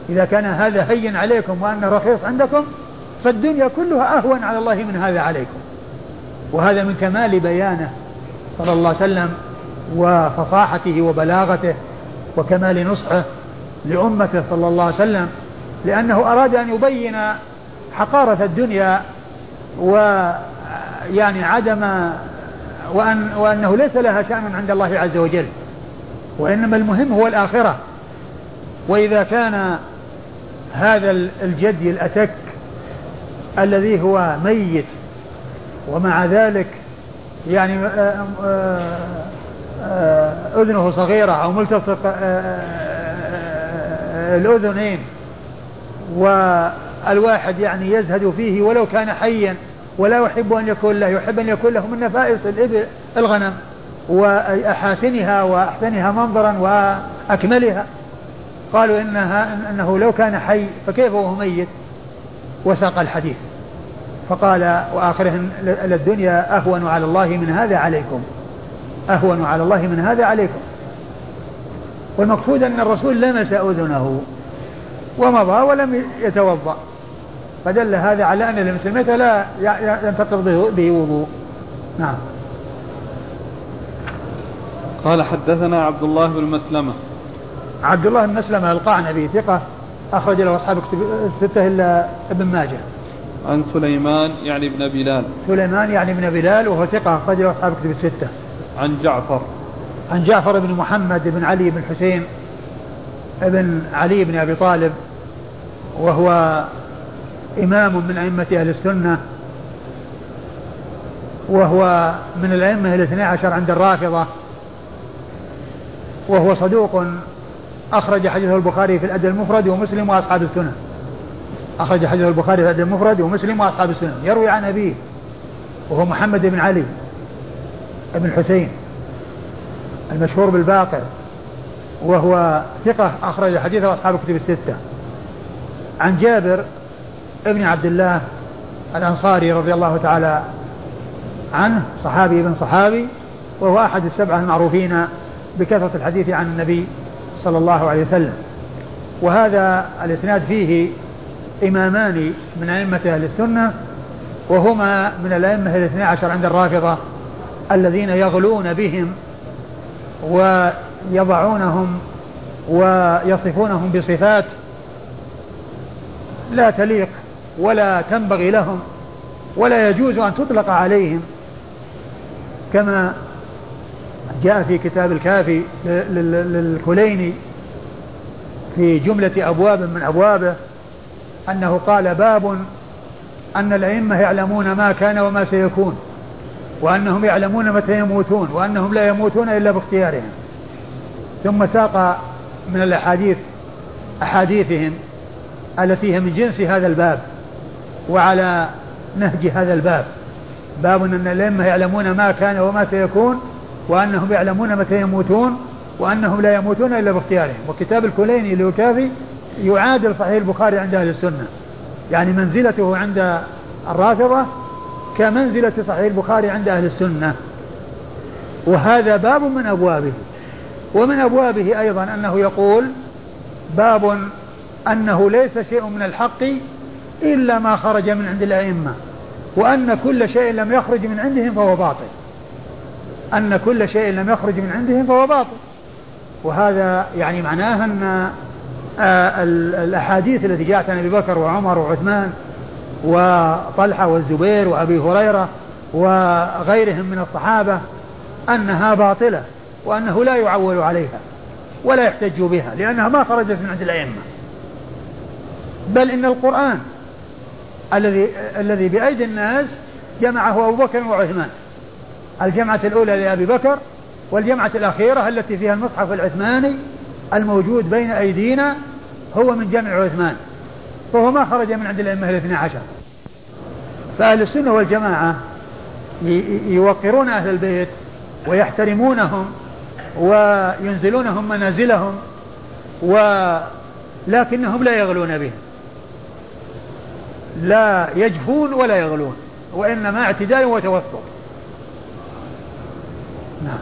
إذا كان هذا هين عليكم وأنه رخيص عندكم فالدنيا كلها أهون على الله من هذا عليكم. وهذا من كمال بيانه صلى الله عليه وسلم وفصاحته وبلاغته وكمال نصحه لأمته صلى الله عليه وسلم لأنه أراد أن يبين حقارة الدنيا ويعني عدم وأن وأنه ليس لها شأن عند الله عز وجل وإنما المهم هو الآخرة. وإذا كان هذا الجدي الأتك الذي هو ميت ومع ذلك يعني آه، آه، آه، أذنه صغيرة أو ملتصق الأذنين والواحد يعني يزهد فيه ولو كان حيا ولا يحب أن يكون له يحب أن يكون له من نفائس الإبل الغنم وأحاسنها وأحسنها منظرا وأكملها. قالوا إنها إنه لو كان حي فكيف وهو ميت؟ وساق الحديث. فقال وآخرهم الدنيا أهون على الله من هذا عليكم. أهون على الله من هذا عليكم. والمقصود أن الرسول لمس أذنه ومضى ولم يتوضأ. فدل هذا على أن لمس الميتة لا ينتقض به وضوء. نعم. قال حدثنا عبد الله بن مسلمة. عبد الله بن مسلمة القعنبي ثقة أخرج له أصحاب الستة إلا ابن ماجه. عن سليمان يعني ابن بلال. سليمان يعني ابن بلال وهو ثقة أخرج له أصحاب كتب الستة. عن جعفر. عن جعفر بن محمد بن علي بن حسين ابن علي بن أبي طالب وهو إمام من أئمة أهل السنة وهو من الأئمة الاثنى عشر عند الرافضة وهو صدوق أخرج حديثه البخاري في الأدب المفرد ومسلم وأصحاب السنة أخرج حديث البخاري في الأدب المفرد ومسلم وأصحاب السنة يروي عن أبيه وهو محمد بن علي بن الحسين المشهور بالباقر وهو ثقة أخرج حديثه أصحاب الكتب الستة. عن جابر ابن عبد الله الأنصاري رضي الله تعالى عنه صحابي ابن صحابي وهو أحد السبعة المعروفين بكثرة الحديث عن النبي صلى الله عليه وسلم. وهذا الإسناد فيه إمامان من أئمة أهل السنة وهما من الأئمة الاثنى عشر عند الرافضة الذين يغلون بهم ويضعونهم ويصفونهم بصفات لا تليق ولا تنبغي لهم ولا يجوز أن تطلق عليهم كما جاء في كتاب الكافي للكليني في جملة أبواب من أبوابه أنه قال باب أن الأئمة يعلمون ما كان وما سيكون وأنهم يعلمون متى يموتون وأنهم لا يموتون إلا باختيارهم. ثم ساق من الأحاديث أحاديثهم التي هي من جنس هذا الباب وعلى نهج هذا الباب. باب أن الأئمة يعلمون ما كان وما سيكون وأنهم يعلمون متى يموتون وأنهم لا يموتون إلا باختيارهم. وكتاب الكليني اللي هو كافي يعادل صحيح البخاري عند أهل السنة. يعني منزلته عند الرافضة كمنزلة صحيح البخاري عند أهل السنة. وهذا باب من أبوابه. ومن أبوابه أيضا أنه يقول باب أنه ليس شيء من الحق إلا ما خرج من عند الأئمة. وأن كل شيء لم يخرج من عندهم فهو باطل. أن كل شيء لم يخرج من عندهم فهو باطل. وهذا يعني معناه أن آه، الأحاديث التي جاءت عن أبي بكر وعمر وعثمان وطلحة والزبير وأبي هريرة وغيرهم من الصحابة أنها باطلة وأنه لا يعول عليها ولا يحتج بها لأنها ما خرجت من عند الأئمة. بل إن القرآن الذي الذي بأيدي الناس جمعه أبو بكر وعثمان. الجمعة الأولى لأبي بكر والجمعة الأخيرة التي فيها المصحف العثماني الموجود بين أيدينا هو من جمع عثمان فهو ما خرج من عند الأئمة الاثنى عشر. فأهل السنة والجماعة يوقرون أهل البيت ويحترمونهم وينزلونهم منازلهم ولكنهم لا يغلون بهم. لا يجفون ولا يغلون وإنما اعتدال وتوسط. نعم.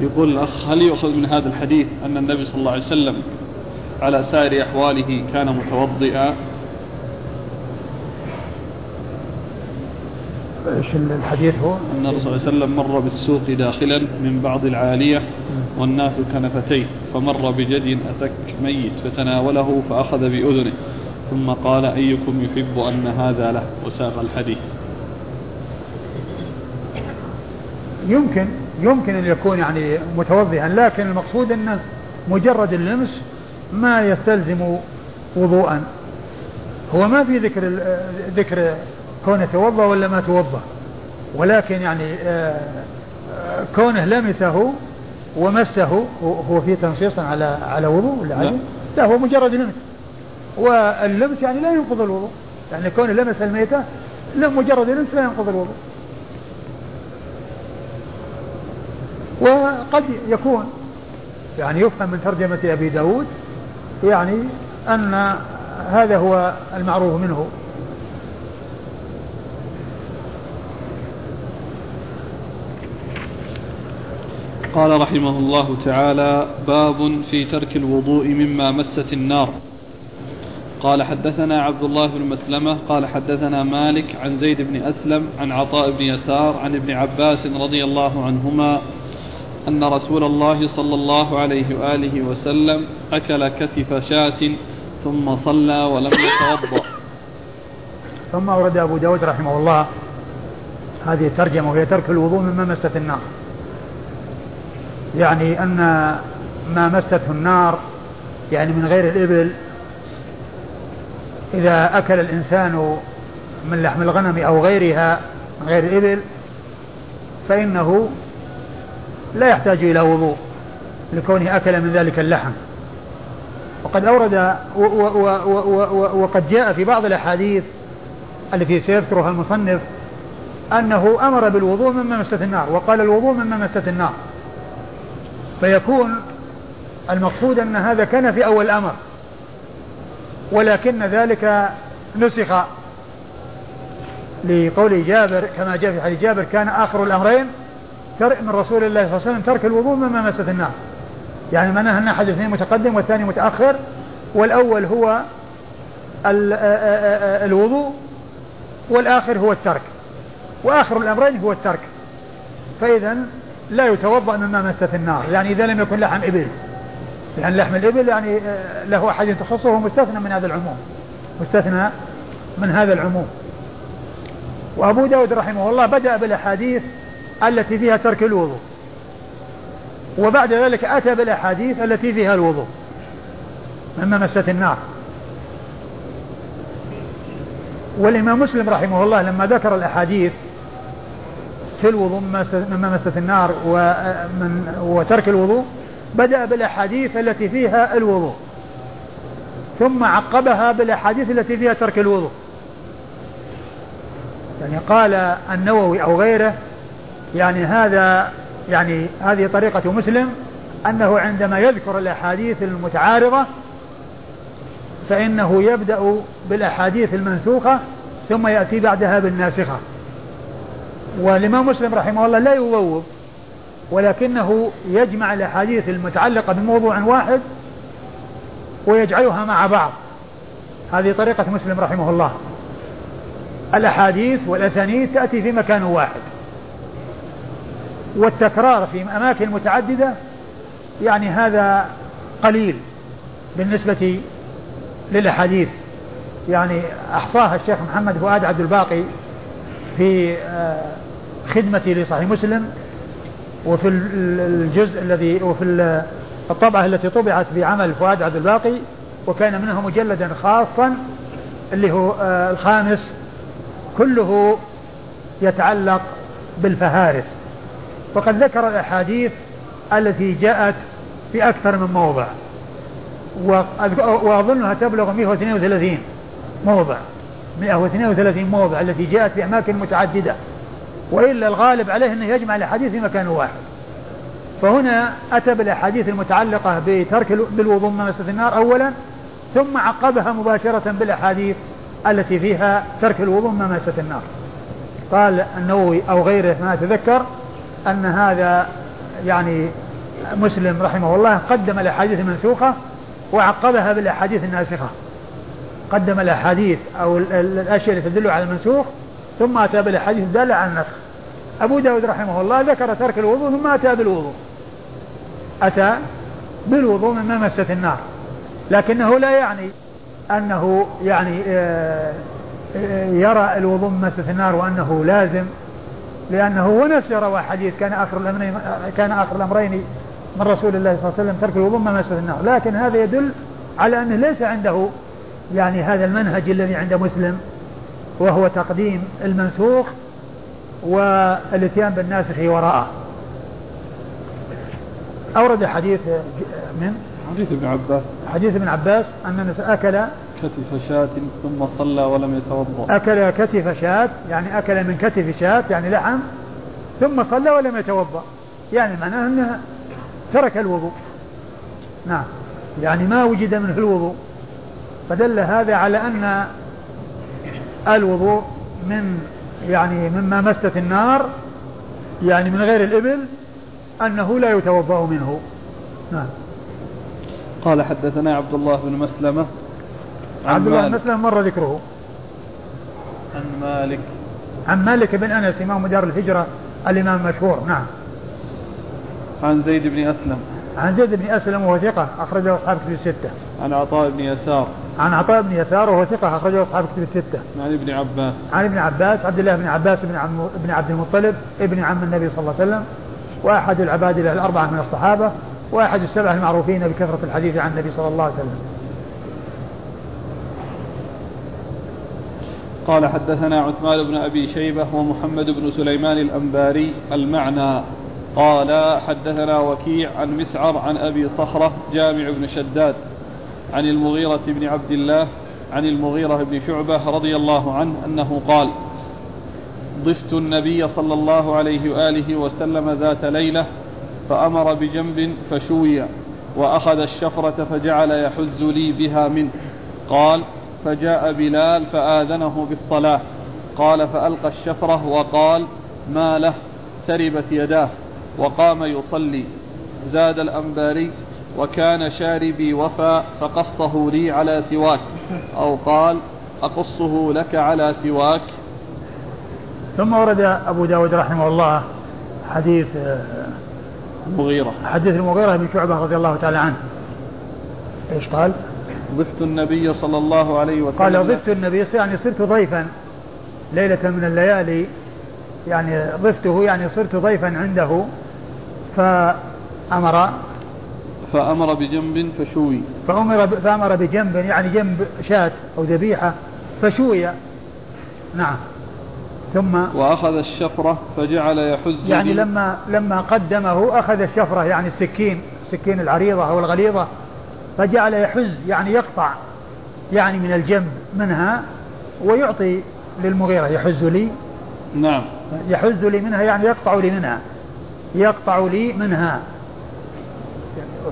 يقول الأخ هل يؤخذ من هذا الحديث أن النبي صلى الله عليه وسلم على سائر أحواله كان متوضئا؟ إيش الحديث هو؟ أن الرسول صلى الله عليه وسلم مر بالسوق داخلا من بعض العالية والناس كنفتين فمر بجد أتك ميت فتناوله فأخذ بأذنه ثم قال أيكم يحب أن هذا له؟ وساق الحديث. يمكن يمكن أن يكون يعني متوضئا لكن المقصود أنه مجرد اللمس ما يستلزم وضوءا. هو ما في ذكر ذكر كونه توضأ ولا ما توضأ. ولكن يعني آه، آه، كونه لمسه ومسه هو في تنصيص على على وضوء ولا لا. لا هو مجرد لمس. واللمس يعني لا ينقض الوضوء. يعني كونه لمس الميتة مجرد لمس لا ينقض الوضوء. وقد يكون يعني يفهم من ترجمة أبي داود يعني أن هذا هو المعروف منه. قال رحمه الله تعالى باب في ترك الوضوء مما مست النار. قال حدثنا عبد الله بن مسلمة قال حدثنا مالك عن زيد بن أسلم عن عطاء بن يسار عن ابن عباس رضي الله عنهما أن رسول الله صلى الله عليه وآله وسلم أكل كتف شاة ثم صلى ولم يتوضأ. ثم أورد أبو داود رحمه الله هذه الترجمة وهي ترك الوضوء مما مست النار. يعني أن ما مسته النار يعني من غير الإبل إذا أكل الإنسان من لحم الغنم أو غيرها من غير الإبل فإنه لا يحتاج إلى وضوء لكونه أكل من ذلك اللحم. وقد أورد وقد جاء في بعض الأحاديث التي سيذكرها المصنف أنه أمر بالوضوء مما مست النار وقال الوضوء مما مست النار. فيكون المقصود أن هذا كان في أول الأمر ولكن ذلك نسخ لقول جابر كما جاء في حديث جابر كان آخر الأمرين من رسول الله صلى الله عليه وسلم ترك الوضوء مما مست النار يعني معناها أن أحد الاثنين متقدم والثاني متأخر. والأول هو الوضوء والآخر هو الترك. وآخر الأمرين هو الترك. فإذا لا يتوضأ مما مست النار. يعني إذا لم يكن لحم إبل. لأن لحم الإبل يعني له أحد تخصه مستثنى من هذا العموم. مستثنى من هذا العموم. وأبو داود رحمه الله بدأ بالأحاديث التي فيها ترك الوضوء. وبعد ذلك أتى بالأحاديث التي فيها الوضوء. مما مست النار. والإمام مسلم رحمه الله لما ذكر الأحاديث في الوضوء مما مست النار ومن وترك الوضوء بدأ بالأحاديث التي فيها الوضوء. ثم عقبها بالأحاديث التي فيها ترك الوضوء. يعني قال النووي أو غيره يعني هذا يعني هذه طريقة مسلم أنه عندما يذكر الأحاديث المتعارضة فإنه يبدأ بالأحاديث المنسوخة ثم يأتي بعدها بالناسخة. والإمام مسلم رحمه الله لا يبوب ولكنه يجمع الأحاديث المتعلقة بموضوع واحد ويجعلها مع بعض. هذه طريقة مسلم رحمه الله. الأحاديث والأسانيد تأتي في مكان واحد. والتكرار في أماكن متعددة يعني هذا قليل بالنسبة للأحاديث. يعني أحصاها الشيخ محمد فؤاد عبد الباقي في آه، خدمتي لصحيح مسلم وفي الجزء الذي وفي الطبعة التي طبعت بعمل فؤاد عبد الباقي وكان منه مجلدا خاصا اللي هو آه، الخامس كله يتعلق بالفهارس. وقد ذكر الأحاديث التي جاءت في أكثر من موضع. وأظنها تبلغ 132 موضع. 132 موضع التي جاءت في أماكن متعددة. وإلا الغالب عليه أنه يجمع الأحاديث في مكان واحد. فهنا أتى بالأحاديث المتعلقة بترك بالوضوء من مسة النار أولا ثم عقبها مباشرة بالأحاديث التي فيها ترك الوضوء من مسة النار. قال النووي أو غيره ما أتذكر أن هذا يعني مسلم رحمه الله قدم الأحاديث المنسوخة وعقبها بالأحاديث الناسخة. قدم الأحاديث أو الأشياء التي تدل على المنسوخ ثم أتى بالأحاديث الدالة على النسخ. أبو داود رحمه الله ذكر ترك الوضوء ثم أتى بالوضوء. أتى بالوضوء مما مست النار. لكنه لا يعني أنه يعني آه، آه، يرى الوضوء من مست النار وأنه لازم لأنه هو نفسه روى حديث كان آخر الأمرين كان آخر الأمرين من رسول الله صلى الله عليه وسلم ترك الوضوء ما مست النار لكن هذا يدل على أنه ليس عنده يعني هذا المنهج الذي عند مسلم وهو تقديم المنسوخ والإتيان بالناسخ وراءه. أورد حديث من حديث ابن عباس. حديث ابن عباس أن أكل كتف شاة ثم صلى ولم يتوضأ. أكل كتف شاة يعني أكل من كتف شاة يعني لحم ثم صلى ولم يتوضأ. يعني معناه أنه ترك الوضوء. نعم. يعني ما وجد منه الوضوء. فدل هذا على أن الوضوء من يعني مما مست النار يعني من غير الإبل أنه لا يتوضأ منه. نعم. قال حدثنا عبد الله بن مسلمة عبد الله بن مسلمة مر ذكره. عن مالك. عن مالك بن أنس إمام دار الهجرة الإمام المشهور نعم. عن زيد بن أسلم. عن زيد بن أسلم وهو ثقة أخرجه أصحاب كتب الستة. عن عطاء بن يسار. عن عطاء بن يسار وهو ثقة أخرجه أصحاب كتب الستة. عن ابن عباس. عن ابن عباس عبد الله بن عباس بن عم بن عبد المطلب ابن عم النبي صلى الله عليه وسلم وأحد العباد الأربعة من الصحابة. وأحد السبعة المعروفين بكثرة الحديث عن النبي صلى الله عليه وسلم. قال حدثنا عثمان بن أبي شيبة ومحمد بن سليمان الأنباري المعنى. قال حدثنا وكيع عن مسعر عن أبي صخرة جامع بن شداد عن المغيرة بن عبد الله عن المغيرة بن شعبة رضي الله عنه أنه قال ضفت النبي صلى الله عليه وآله وسلم ذات ليلة فأمر بجنب فشوي وأخذ الشفرة فجعل يحز لي بها منه. قال فجاء بلال فآذنه بالصلاة. قال فألقى الشفرة وقال ما له تربت يداه وقام يصلي. زاد الأنباري وكان شاربي وفى فقصه لي على سواك. أو قال أقصه لك على سواك. ثم ورد أبو داود رحمه الله حديث المغيرة. حديث المغيرة بن شعبة رضي الله تعالى عنه. إيش قال؟ ضفت النبي صلى الله عليه وسلم قال ضفت النبي يعني صرت ضيفا ليلة من الليالي يعني ضفته يعني صرت ضيفا عنده فأمر فأمر بجنب فشوي. فأمر فأمر بجنب يعني جنب شاة أو ذبيحة فشوي. نعم. ثم وأخذ الشفرة فجعل يحز يعني لما لما قدمه أخذ الشفرة يعني السكين السكين العريضة أو الغليظة فجعل يحز يعني يقطع يعني من الجنب منها ويعطي للمغيرة يحز لي. نعم. يحز لي منها يعني يقطع لي منها يقطع لي منها.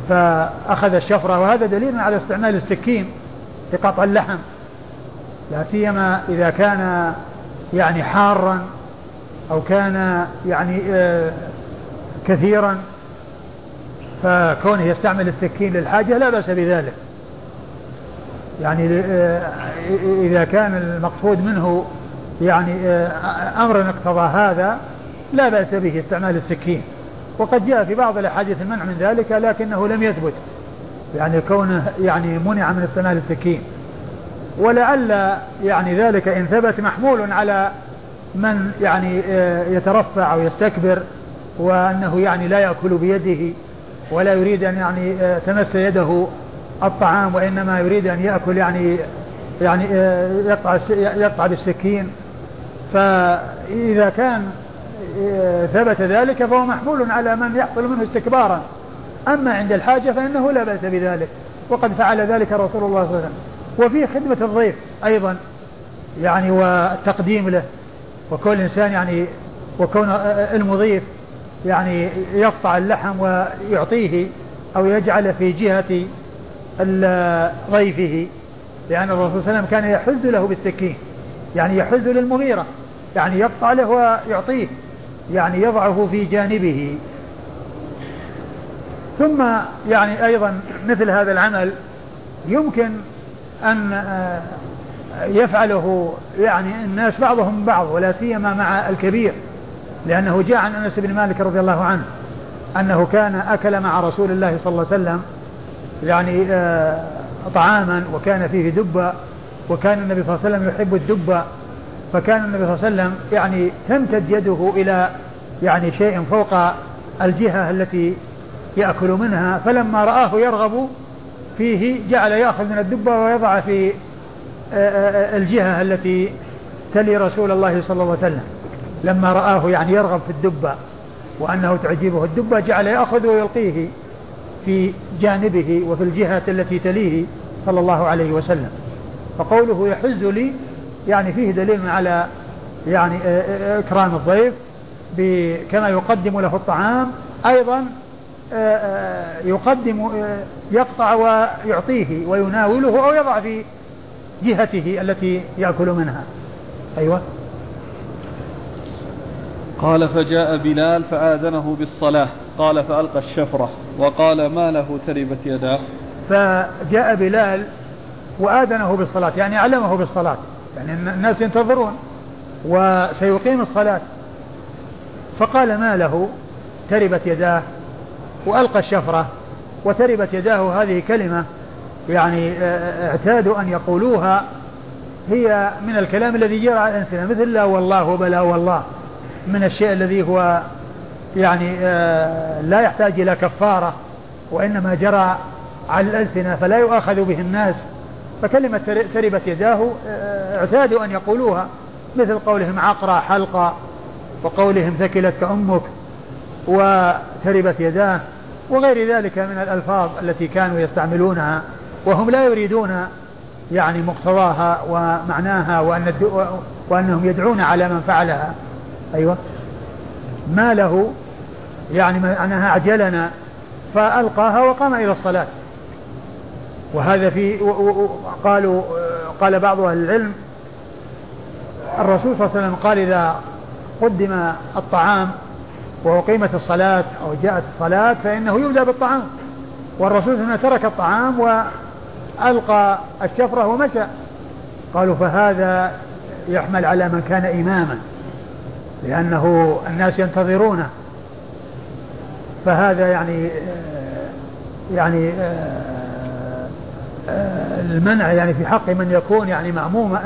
فأخذ الشفرة وهذا دليل على استعمال السكين في قطع اللحم. لا سيما إذا كان يعني حارا أو كان يعني آه، كثيرا فكونه يستعمل السكين للحاجة لا بأس بذلك. يعني آه، إذا كان المقصود منه يعني آه، أمر اقتضى هذا لا بأس به استعمال السكين. وقد جاء في بعض الأحاديث المنع من ذلك لكنه لم يثبت. يعني كونه يعني منع من استعمال السكين. ولعل يعني ذلك إن ثبت محمول على من يعني آه، يترفع أو يستكبر وأنه يعني لا يأكل بيده ولا يريد أن يعني تمس يده الطعام وإنما يريد أن يأكل يعني يعني آه، يقطع يقطع بالسكين. فإذا كان آه، ثبت ذلك فهو محمول على من يحصل منه استكبارا. أما عند الحاجة فإنه لا بأس بذلك. وقد فعل ذلك رسول الله صلى الله عليه وسلم. وفي خدمة الضيف أيضا يعني والتقديم له. وكل إنسان يعني وكون المضيف يعني يقطع اللحم ويعطيه أو يجعل في جهة ضيفه. لأن الرسول صلى الله عليه وسلم كان يحز له بالسكين يعني يحز للمغيرة يعني يقطع له ويعطيه يعني يضعه في جانبه. ثم يعني أيضا مثل هذا العمل يمكن أن آه، يفعله يعني الناس بعضهم بعض ولا سيما مع الكبير لأنه جاء عن أنس بن مالك رضي الله عنه أنه كان أكل مع رسول الله صلى الله عليه وسلم يعني آه، طعاما وكان فيه دبة وكان النبي صلى الله عليه وسلم يحب الدبة فكان النبي صلى الله عليه وسلم يعني تمتد يده إلى يعني شيء فوق الجهة التي يأكل منها فلما رآه يرغب فيه جعل يأخذ من الدبة ويضع في آه، آه، الجهة التي تلي رسول الله صلى الله عليه وسلم. لما رآه يعني يرغب في الدبة وأنه تعجبه الدبة جعل يأخذ ويلقيه في جانبه وفي الجهة التي تليه صلى الله عليه وسلم. فقوله يحز لي يعني فيه دليل على يعني آه، آه، إكرام الضيف كما يقدم له الطعام. أيضا آه، يقدم يقطع ويعطيه ويناوله أو يضع في جهته التي يأكل منها. أيوة. قال فجاء بلال فآذنه بالصلاة. قال فألقى الشفرة. وقال ما له تربت يداه فجاء بلال وآذنه بالصلاة يعني علمه بالصلاة. يعني الناس ينتظرون وسيقيم الصلاة. فقال ما له تربت يداه؟ وألقى الشفرة وتربت يداه هذه كلمة يعني آه، اعتادوا أن يقولوها. هي من الكلام الذي جرى على الألسنة. مثل لا والله بلا والله من الشيء الذي هو يعني آه، لا يحتاج إلى كفارة وإنما جرى على الألسنة فلا يؤاخذ به الناس. فكلمة تربت يداه آه، اعتادوا أن يقولوها مثل قولهم عقرى حلقة وقولهم ثكلتك أمك. وتربت يداه وغير ذلك من الألفاظ التي كانوا يستعملونها وهم لا يريدون يعني مقتضاها ومعناها وأن وأنهم يدعون على من فعلها. أيوة. ما له يعني معناها أعجلنا فألقاها وقام إلى الصلاة. وهذا في قالوا قال بعض أهل العلم الرسول صلى الله عليه وسلم قال إذا قدم الطعام وأقيمت الصلاة أو جاءت الصلاة فإنه يبدأ بالطعام. والرسول صلى ترك الطعام وألقى الشفرة ومشى. قالوا فهذا يحمل على من كان إماما لأنه الناس ينتظرونه. فهذا يعني يعني المنع يعني في حق من يكون يعني مأموم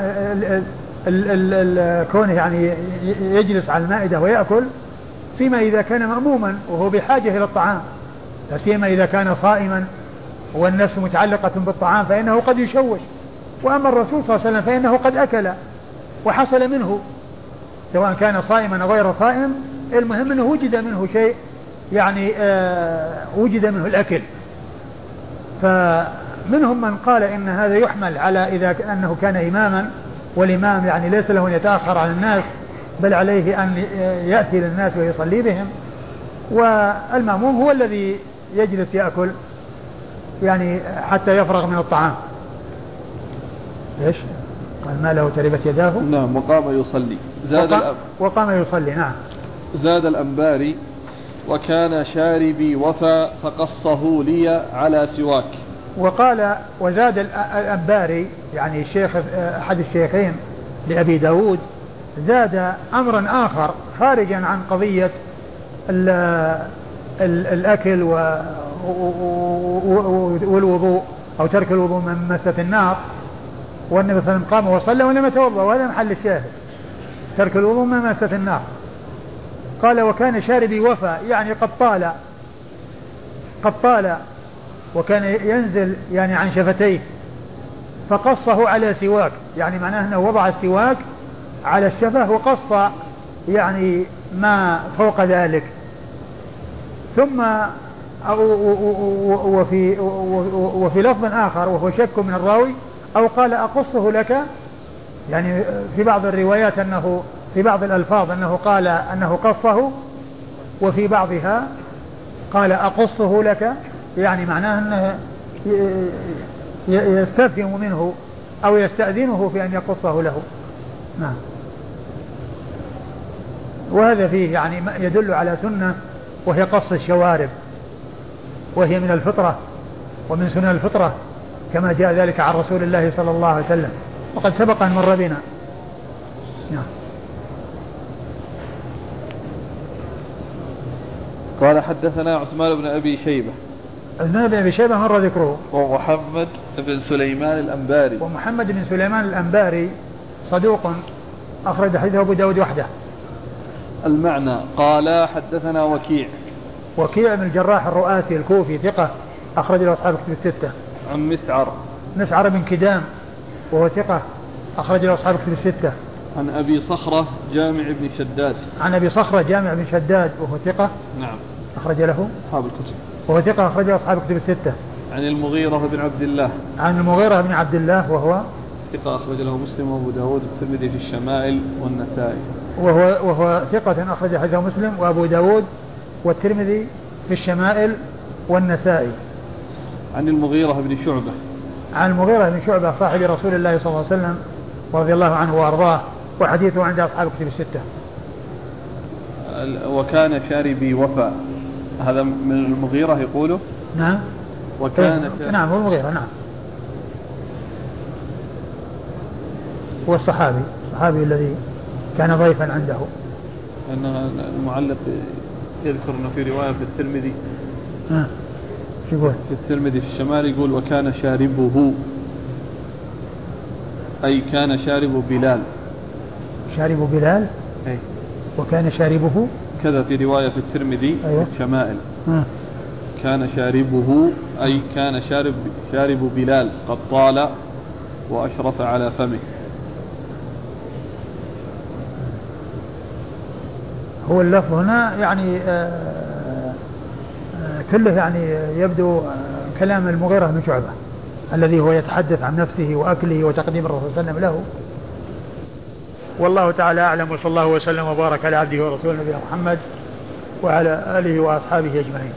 كونه يعني يجلس على المائدة ويأكل. فيما إذا كان مأموما وهو بحاجة إلى الطعام. لا سيما إذا كان صائما والنفس متعلقة بالطعام فإنه قد يشوش. وأما الرسول صلى الله عليه وسلم فإنه قد أكل وحصل منه. سواء كان صائما أو غير صائم المهم أنه وجد منه شيء يعني آه وجد منه الأكل. فمنهم من قال إن هذا يحمل على إذا أنه كان إماما والإمام يعني ليس له أن يتأخر عن الناس. بل عليه أن يأتي للناس ويصلي بهم. والمأموم هو الذي يجلس يأكل يعني حتى يفرغ من الطعام. إيش؟ قال ما له تربت يداه. نعم وقام يصلي. زاد وقام, وقام يصلي نعم. زاد الأنباري وكان شاربي وفى فقصه لي على سواك. وقال وزاد الأنباري يعني الشيخ أحد الشيخين لأبي داود زاد أمرا آخر خارجا عن قضية ال ال الأكل والوضوء أو ترك الوضوء من مسة النار. والنبي صلى الله عليه وسلم قام وصلى ولم يتوضأ وهذا محل الشاهد. ترك الوضوء من مسة النار. قال وكان شاربي وفى يعني قد طال. قد طال. وكان ينزل يعني عن شفتيه. فقصه على سواك. يعني معناه أنه وضع السواك على الشفه وقص يعني ما فوق ذلك. ثم وفي وفي لفظ آخر وهو شك من الراوي أو قال أقصه لك؟ يعني في بعض الروايات انه في بعض الألفاظ أنه قال أنه قصه وفي بعضها قال أقصه لك يعني معناه أنه يستفهم منه أو يستأذنه في أن يقصه له. نعم. وهذا فيه يعني يدل على سنة وهي قص الشوارب وهي من الفطرة ومن سنن الفطرة كما جاء ذلك عن رسول الله صلى الله عليه وسلم. وقد سبق أن مر بنا. نعم. قال حدثنا عثمان بن أبي شيبة. عثمان بن أبي شيبة مر ذكره. ومحمد بن سليمان الأنباري. ومحمد بن سليمان الأنباري صدوق أخرج حديثه أبو داود وحده. المعنى. قال حدثنا وكيع. وكيع بن الجراح الرؤاسي الكوفي ثقة أخرج له أصحاب كتب الستة. عن مسعر. مسعر بن كدام وهو ثقة أخرج له أصحاب كتب الستة. عن أبي صخرة جامع بن شداد. عن أبي صخرة جامع بن شداد وهو ثقة. نعم. أخرج له. أصحاب الكتب. وهو ثقة أخرج له أصحاب كتب الستة. عن المغيرة بن عبد الله. عن المغيرة بن عبد الله وهو ثقة أخرج له مسلم وأبو داود والترمذي في الشمائل والنسائي. وهو وهو ثقة أخرج حديثه مسلم وأبو داود والترمذي في الشمائل والنسائي. عن المغيرة بن شعبة. عن المغيرة بن شعبة صاحب رسول الله صلى الله عليه وسلم رضي الله عنه وأرضاه وحديثه عند أصحاب كتب الستة. وكان شاربي وفاء. هذا من المغيرة يقوله؟ نعم. وكان إيه، نعم هو المغيرة نعم. هو الصحابي الصحابي الذي كان ضيفا عنده أن المعلق يذكر أنه في رواية في الترمذي ها شو يقول؟ في الترمذي في الشمال يقول وكان شاربه أي كان شارب بلال شارب بلال؟ أي وكان شاربه؟ كذا في رواية في الترمذي أيوة. في الشمائل ها كان شاربه أي كان شارب شارب بلال قد طال وأشرف على فمه هو اللفظ هنا يعني آه، آه، كله يعني يبدو آه، كلام المغيرة بن شعبة الذي هو يتحدث عن نفسه وأكله وتقديم الرسول صلى الله عليه وسلم له. والله تعالى أعلم وصلى الله وسلم وبارك على عبده ورسوله نبينا محمد وعلى آله وأصحابه أجمعين.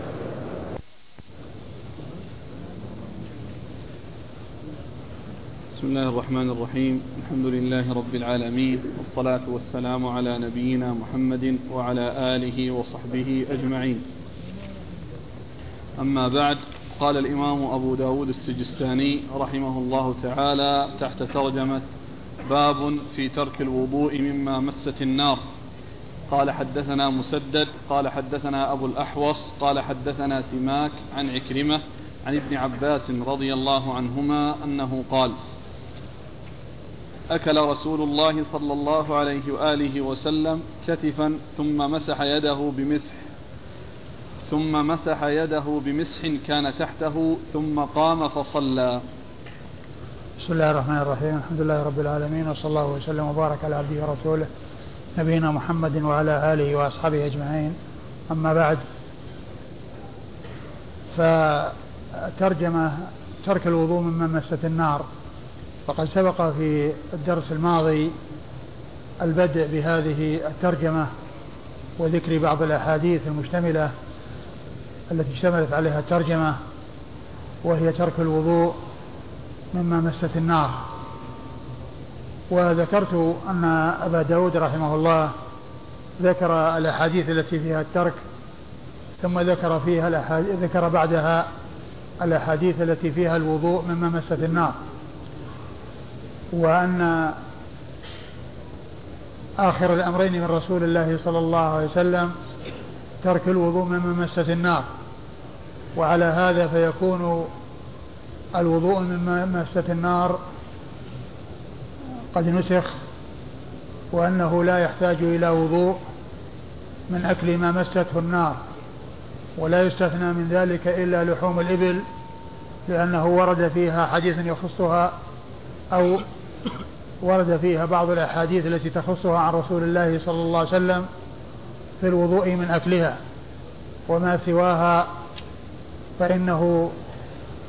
بسم الله الرحمن الرحيم. الحمد لله رب العالمين والصلاة والسلام على نبينا محمد وعلى آله وصحبه أجمعين. أما بعد قال الإمام أبو داود السجستاني رحمه الله تعالى تحت ترجمة باب في ترك الوضوء مما مست النار. قال حدثنا مسدد قال حدثنا أبو الأحوص قال حدثنا سماك عن عكرمة عن ابن عباس رضي الله عنهما أنه قال أكل رسول الله صلى الله عليه وآله وسلم كتفا ثم مسح يده بمسح ثم مسح يده بمسح كان تحته ثم قام فصلى. بسم الله الرحمن الرحيم. الحمد لله رب العالمين وصلى الله وسلم وبارك على عبده ورسوله نبينا محمد وعلى آله وأصحابه أجمعين. أما بعد فترجمة ترك الوضوء مما مست النار. وقد سبق في الدرس الماضي البدء بهذه الترجمة وذكر بعض الأحاديث المشتملة التي اشتملت عليها الترجمة وهي ترك الوضوء مما مست النار. وذكرت أن أبا داود رحمه الله ذكر الأحاديث التي فيها الترك ثم ذكر فيها ذكر بعدها الأحاديث التي فيها الوضوء مما مست النار. وأن آخر الأمرين من رسول الله صلى الله عليه وسلم ترك الوضوء مما مست النار. وعلى هذا فيكون الوضوء مما مست النار قد نسخ وأنه لا يحتاج إلى وضوء من أكل ما مسته النار. ولا يستثنى من ذلك إلا لحوم الإبل لأنه ورد فيها حديث يخصها أو ورد فيها بعض الأحاديث التي تخصها عن رسول الله صلى الله عليه وسلم في الوضوء من أكلها وما سواها فإنه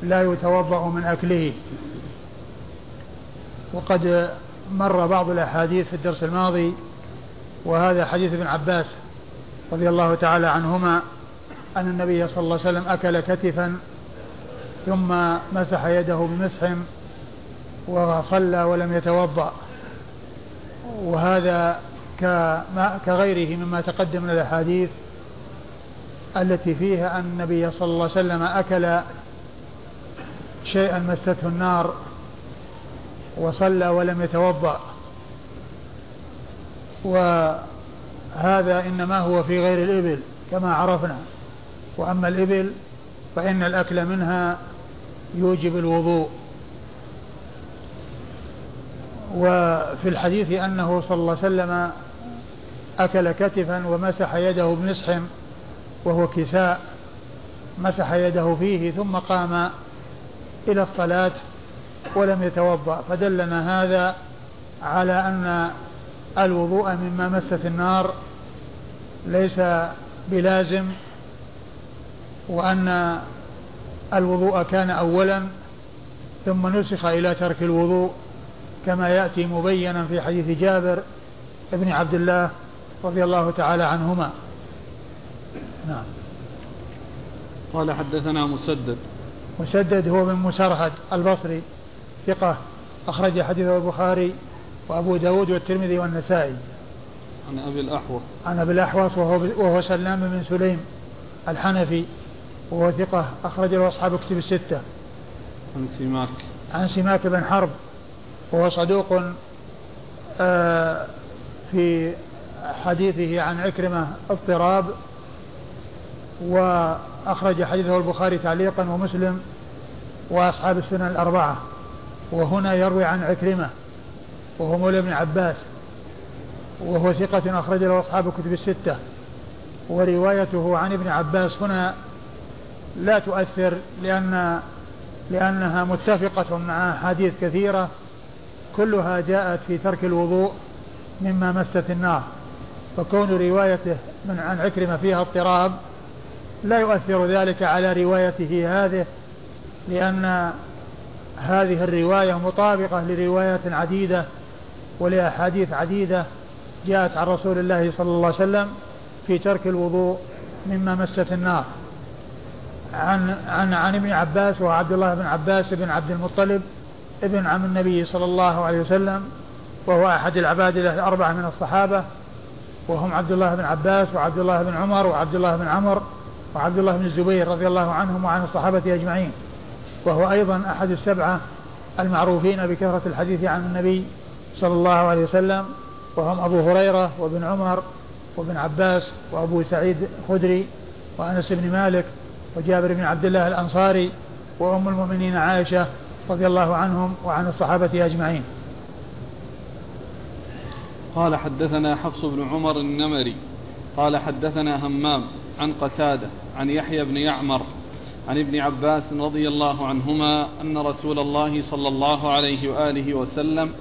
لا يتوضأ من أكله. وقد مر بعض الأحاديث في الدرس الماضي وهذا حديث ابن عباس رضي الله تعالى عنهما أن النبي صلى الله عليه وسلم أكل كتفا ثم مسح يده بمسح وصلى ولم يتوضأ. وهذا كغيره مما تقدم من الأحاديث التي فيها أن النبي صلى الله عليه وسلم أكل شيئا مسته النار وصلى ولم يتوضأ. وهذا إنما هو في غير الإبل كما عرفنا. وأما الإبل فإن الأكل منها يوجب الوضوء. وفي الحديث أنه صلى الله عليه وسلم أكل كتفا ومسح يده بمسح وهو كساء مسح يده فيه ثم قام إلى الصلاة ولم يتوضأ. فدلنا هذا على أن الوضوء مما مست النار ليس بلازم وأن الوضوء كان أولا ثم نسخ إلى ترك الوضوء. كما يأتي مبينا في حديث جابر بن عبد الله رضي الله تعالى عنهما. نعم. قال حدثنا مسدد. مسدد هو من مسرهد البصري ثقة أخرج حديثه البخاري وأبو داود والترمذي والنسائي. عن أبي الأحوص. عن أبي الأحوص وهو, وهو سلام بن سليم الحنفي وهو ثقة أخرج له أصحاب كتب الستة. عن سماك. عن سماك بن حرب وهو صدوق آه في حديثه عن عكرمة اضطراب وأخرج حديثه البخاري تعليقا ومسلم وأصحاب السنن الأربعة وهنا يروي عن عكرمة وهو مولى ابن عباس وهو ثقة أخرج له أصحاب الكتب الستة وروايته عن ابن عباس هنا لا تؤثر لأن لأنها متفقة مع أحاديث كثيرة كلها جاءت في ترك الوضوء مما مست النار. فكون روايته من عن عكرمة فيها اضطراب لا يؤثر ذلك على روايته هذه لأن هذه الرواية مطابقة لروايات عديدة ولأحاديث عديدة جاءت عن رسول الله صلى الله عليه وسلم في ترك الوضوء مما مست النار. عن عن عن ابن عباس وعبد الله بن عباس بن عبد المطلب ابن عم النبي صلى الله عليه وسلم وهو أحد العباد الأربعة من الصحابة وهم عبد الله بن عباس وعبد الله بن عمر وعبد الله بن عمر وعبد الله بن الزبير رضي الله عنهم وعن الصحابة أجمعين. وهو أيضا أحد السبعة المعروفين بكثرة الحديث عن النبي صلى الله عليه وسلم وهم أبو هريرة وابن عمر وابن عباس وأبو سعيد خدري وأنس بن مالك وجابر بن عبد الله الأنصاري وأم المؤمنين عائشة رضي الله عنهم وعن الصحابة أجمعين. قال حدثنا حفص بن عمر النمري قال حدثنا همام عن قتادة عن يحيى بن يعمر عن ابن عباس رضي الله عنهما أن رسول الله صلى الله عليه وآله وسلم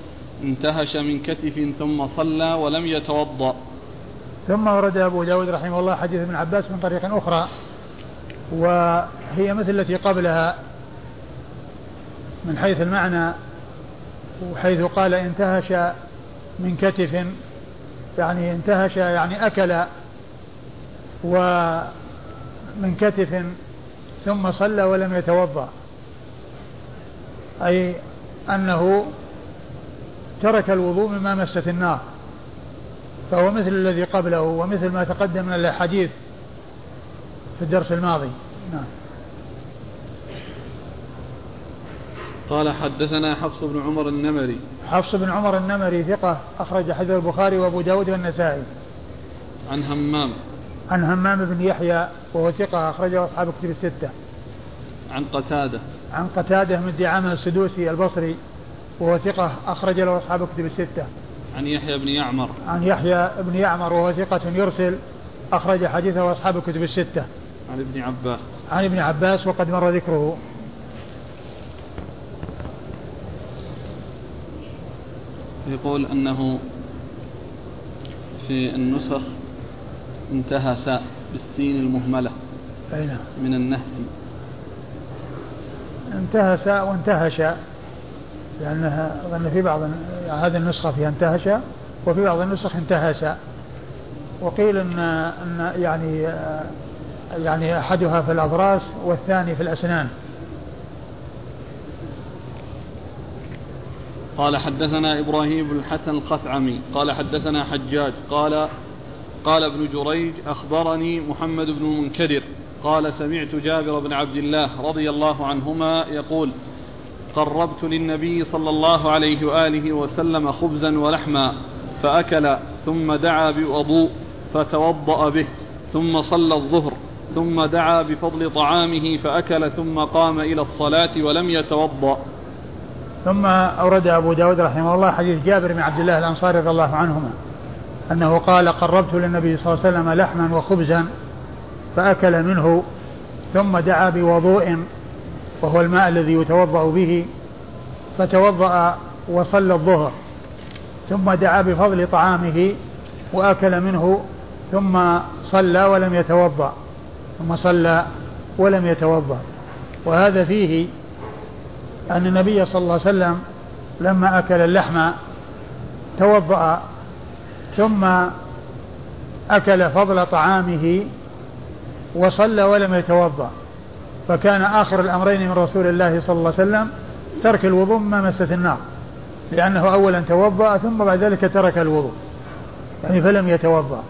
انتهش من كتف ثم صلى ولم يتوضأ. ثم ورد أبو داود رحمه الله حديث ابن عباس من طريق أخرى وهي مثل التي قبلها من حيث المعنى وحيث قال انتهش من كتف يعني انتهش يعني أكل ومن كتف ثم صلى ولم يتوضأ. أي أنه ترك الوضوء مما مست النار. فهو مثل الذي قبله ومثل ما تقدم من الأحاديث في في الدرس الماضي. نعم. قال حدثنا حفص بن عمر النمري. حفص بن عمر النمري ثقة أخرج حديث البخاري وأبو داود والنسائي. عن همام. عن همام بن يحيى وهو ثقة أخرجه أصحاب كتب الستة. عن قتادة. عن قتادة من دعامة السدوسي البصري وهو ثقة أخرج له أصحاب كتب الستة. عن يحيى بن يعمر. عن يحيى بن يعمر وهو ثقة يرسل أخرج حديثه أصحاب الكتب الستة. عن ابن عباس. عن ابن عباس وقد مر ذكره. يقول أنه في النسخ انتهى ساء بالسين المهملة أين نعم. من النهس انتهى ساء وانتهى شاء لأنها أظن في بعض هذه النسخة فيها انتهش وفي بعض النسخ انتهش وقيل ان إن يعني يعني أحدها في الأضراس والثاني في الأسنان. قال حدثنا إبراهيم بن الحسن الخثعمي قال حدثنا حجاج قال قال ابن جريج أخبرني محمد بن المنكدر قال سمعت جابر بن عبد الله رضي الله عنهما يقول قربت للنبي صلى الله عليه وآله وسلم خبزا ولحما فأكل ثم دعا بوضوء فتوضأ به ثم صلى الظهر ثم دعا بفضل طعامه فأكل ثم قام إلى الصلاة ولم يتوضأ. ثم أورد أبو داود رحمه الله حديث جابر بن عبد الله الأنصاري رضي الله عنهما أنه قال قربت للنبي صلى الله عليه وسلم لحما وخبزا فأكل منه ثم دعا بوضوء وهو الماء الذي يتوضأ به فتوضأ وصلى الظهر ثم دعا بفضل طعامه وأكل منه ثم صلى ولم يتوضأ ثم صلى ولم يتوضأ وهذا فيه أن النبي صلى الله عليه وسلم لما أكل اللحم توضأ ثم أكل فضل طعامه وصلى ولم يتوضأ. فكان آخر الأمرين من رسول الله صلى الله عليه وسلم ترك الوضوء مما مست النار لأنه أولا توضأ ثم بعد ذلك ترك الوضوء يعني فلم يتوضأ.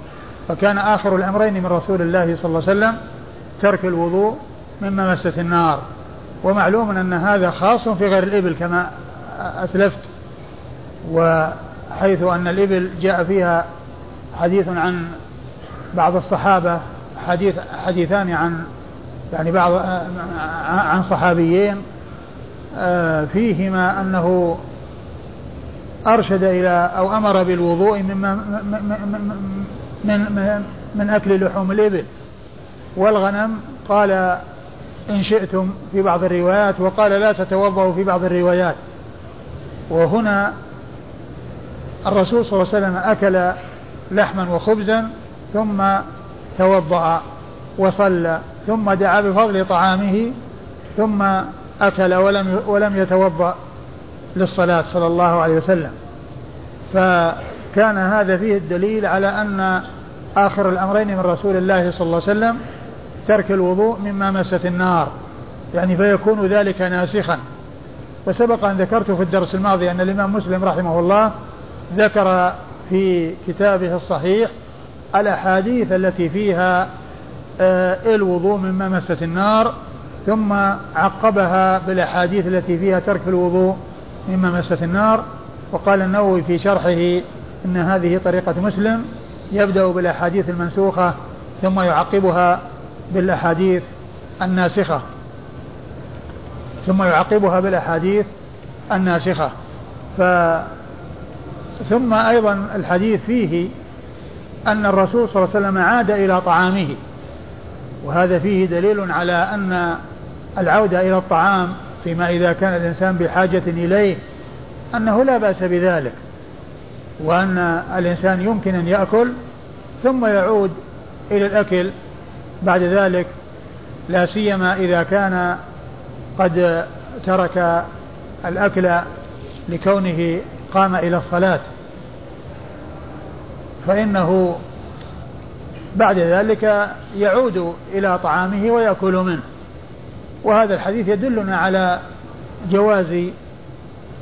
فكان آخر الأمرين من رسول الله صلى الله عليه وسلم ترك الوضوء مما مست النار. ومعلوم أن هذا خاص في غير الإبل كما أسلفت وحيث أن الإبل جاء فيها حديث عن بعض الصحابة حديث حديثان عن يعني بعض عن صحابيين آه، فيهما أنه أرشد إلى أو أمر بالوضوء مما من, من, من أكل لحوم الإبل. والغنم قال إن شئتم في بعض الروايات وقال لا تتوضأوا في بعض الروايات. وهنا الرسول صلى الله عليه وسلم أكل لحما وخبزا ثم توضأ وصلى ثم دعا بفضل طعامه ثم أكل ولم ولم يتوضأ للصلاة صلى الله عليه وسلم. فكان هذا فيه الدليل على أن آخر الأمرين من رسول الله صلى الله عليه وسلم ترك الوضوء مما مست النار. يعني فيكون ذلك ناسخا. وسبق أن ذكرت في الدرس الماضي أن الإمام مسلم رحمه الله ذكر في كتابه الصحيح الأحاديث التي فيها آه، الوضوء مما مست النار ثم عقبها بالأحاديث التي فيها ترك الوضوء مما مست النار. وقال النووي في شرحه إن هذه طريقة مسلم يبدأ بالأحاديث المنسوخة ثم يعقبها بالأحاديث الناسخة ثم يعقبها بالأحاديث الناسخة. ف ثم أيضا الحديث فيه أن الرسول صلى الله عليه وسلم عاد إلى طعامه وهذا فيه دليل على أن العودة إلى الطعام فيما إذا كان الإنسان بحاجة إليه أنه لا بأس بذلك وأن الإنسان يمكن أن يأكل ثم يعود إلى الأكل بعد ذلك لا سيما إذا كان قد ترك الأكل لكونه قام إلى الصلاة. فإنه بعد ذلك يعود إلى طعامه ويأكل منه. وهذا الحديث يدلنا على جواز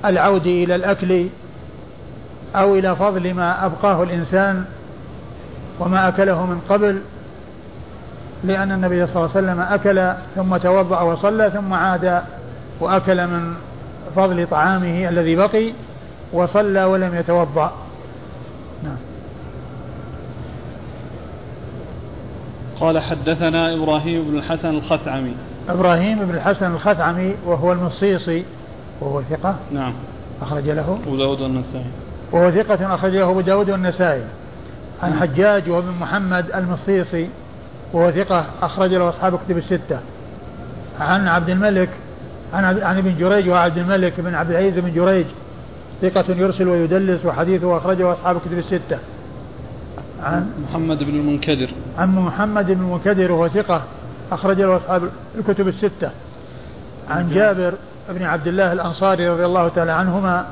العود إلى الأكل أو إلى فضل ما أبقاه الإنسان وما أكله من قبل لأن النبي صلى الله عليه وسلم أكل ثم توضأ وصلى ثم عاد وأكل من فضل طعامه الذي بقي وصلى ولم يتوضأ. نعم. قال حدثنا إبراهيم بن الحسن الخثعمي. إبراهيم بن الحسن الخثعمي وهو المصيصي وهو ثقة. نعم. أخرج له. أبو داود والنسائي. وهو ثقة أخرج له أبو داود والنسائي. عن حجاج وابن محمد المصيصي. وهو ثقة أخرج له أصحاب كتب الستة. عن عبد الملك عن عن ابن جريج وعبد الملك بن عبد العزيز بن جريج. ثقة يرسل ويدلس وحديثه أخرجه أصحاب كتب الستة. عن محمد بن المنكدر. عن محمد بن المنكدر وهو ثقة أخرج له أصحاب الكتب الستة. عن جابر بن عبد الله الأنصاري رضي الله تعالى عنهما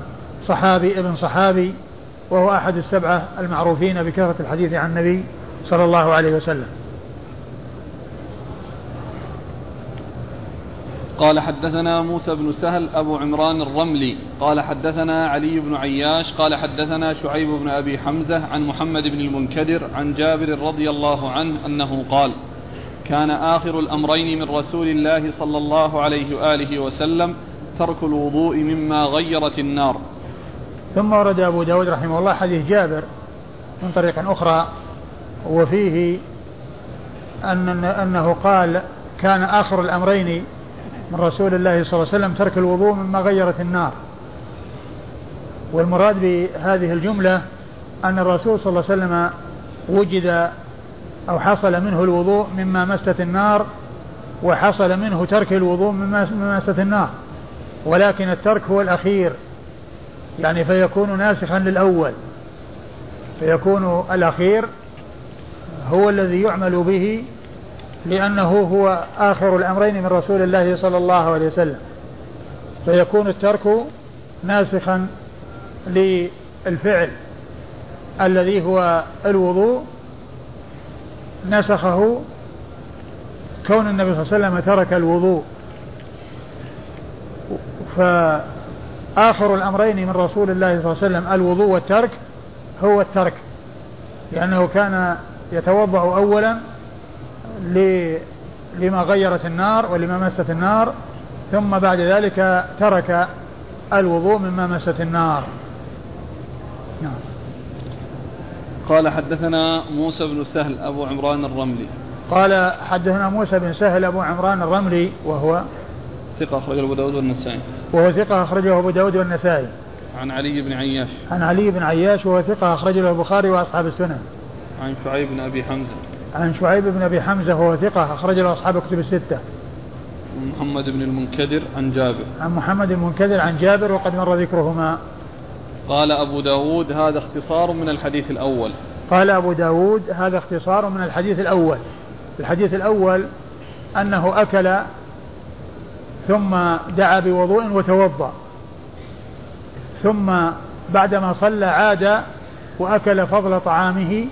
صحابي ابن صحابي وهو أحد السبعة المعروفين بكثرة الحديث عن النبي صلى الله عليه وسلم. قال حدثنا موسى بن سهل أبو عمران الرملي. قال حدثنا علي بن عياش. قال حدثنا شعيب بن أبي حمزة عن محمد بن المنكدر عن جابر رضي الله عنه أنه قال كان آخر الأمرين من رسول الله صلى الله عليه وآله وسلم ترك الوضوء مما غيرت النار. ثم ورد أبو داود رحمه الله حديث جابر من طريق أخرى وفيه أن أنه قال كان آخر الأمرين من رسول الله صلى الله عليه وسلم ترك الوضوء مما غيرت النار. والمراد بهذه الجملة أن الرسول صلى الله عليه وسلم وجد أو حصل منه الوضوء مما مست النار وحصل منه ترك الوضوء مما مست النار. ولكن الترك هو الأخير. يعني فيكون ناسخا للأول. فيكون الأخير هو الذي يعمل به لأنه هو آخر الأمرين من رسول الله صلى الله عليه وسلم. فيكون الترك ناسخا للفعل الذي هو الوضوء. نسخه كون النبي صلى الله عليه وسلم ترك الوضوء. فآخر الأمرين من رسول الله صلى الله عليه وسلم الوضوء والترك هو الترك لأنه كان يتوضأ أولا لما غيرت النار ولما مست النار ثم بعد ذلك ترك الوضوء مما مست النار. نعم. قال حدثنا موسى بن سهل أبو عمران الرملي. قال حدثنا موسى بن سهل أبو عمران الرملي وهو ثقة أخرجه أبو داود والنسائي. وهو ثقة أخرجه أبو داود والنسائي. عن علي بن عياش. عن علي بن عياش وهو ثقة أخرجه البخاري وأصحاب السنن عن شعيب بن أبي حمزة. عن شعيب بن أبي حمزة وهو ثقة أخرج له أصحاب الكتب الستة. محمد بن المنكدر عن جابر. عن محمد بن المنكدر عن جابر وقد مر ذكرهما. قال أبو داود هذا اختصار من الحديث الأول. قال أبو داود هذا اختصار من الحديث الأول. الحديث الأول أنه أكل ثم دعا بوضوء وتوضأ. ثم بعدما صلى عاد وأكل فضل طعامه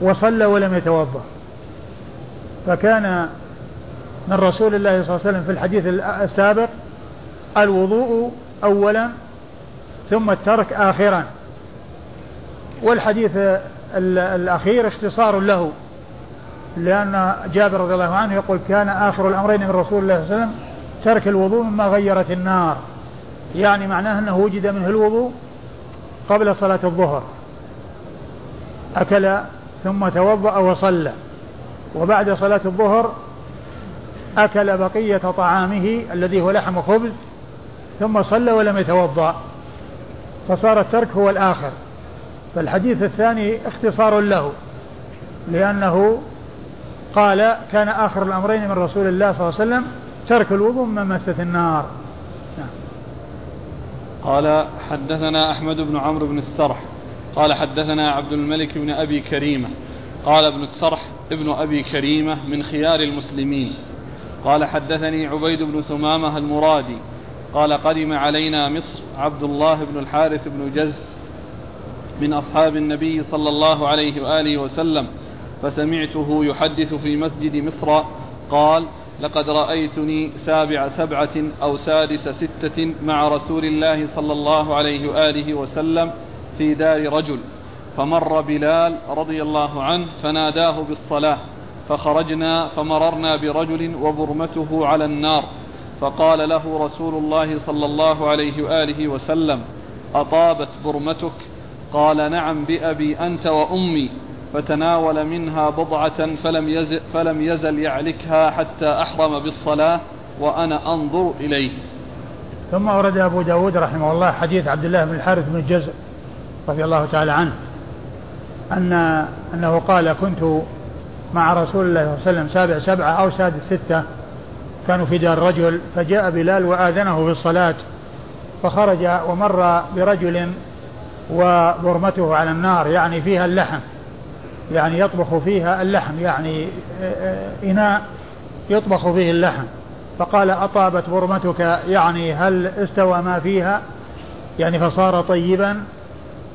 وصلى ولم يتوضأ. فكان من رسول الله صلى الله عليه وسلم في الحديث السابق الوضوء أولا ثم الترك آخرا. والحديث الأخير اختصار له لأن جابر رضي الله عنه يقول كان آخر الأمرين من رسول الله صلى الله عليه وسلم ترك الوضوء مما غيرت النار. يعني معناه أنه وجد منه الوضوء قبل صلاة الظهر. أكل ثم توضأ وصلى. وبعد صلاة الظهر أكل بقية طعامه الذي هو لحم خبز ثم صلى ولم يتوضأ. فصار الترك هو الآخر. فالحديث الثاني اختصار له لأنه قال كان آخر الأمرين من رسول الله صلى الله عليه وسلم ترك الوضوء مما مست النار. نعم. قال حدثنا أحمد بن عمرو بن السرح قال حدثنا عبد الملك بن أبي كريمة قال ابن السرح ابن أبي كريمة من خيار المسلمين. قال حدثني عبيد بن ثمامة المرادي قال قدم علينا مصر عبد الله بن الحارث بن جذ من أصحاب النبي صلى الله عليه وآله وسلم فسمعته يحدث في مسجد مصر قال لقد رأيتني سابع سبعة أو سادس ستة مع رسول الله صلى الله عليه وآله وسلم في دار رجل فمر بلال رضي الله عنه فناداه بالصلاة فخرجنا فمررنا برجل وبرمته على النار فقال له رسول الله صلى الله عليه وآله وسلم أطابت برمتك؟ قال نعم بأبي أنت وأمي فتناول منها بضعة فلم يزل, فلم يزل يعلكها حتى أحرم بالصلاة وأنا أنظر إليه. ثم ورد أبو داود رحمه الله حديث عبد الله بن الحارث بن الجزء رضي الله تعالى عنه أن أنه قال كنت مع رسول الله صلى الله عليه وسلم سابع سبعة أو سادس ستة كانوا في دار رجل فجاء بلال وآذنه بالصلاة فخرج ومر برجل وبرمته على النار يعني فيها اللحم يعني يطبخ فيها اللحم يعني إناء يطبخ فيه اللحم فقال أطابت برمتك يعني هل استوى ما فيها؟ يعني فصار طيبا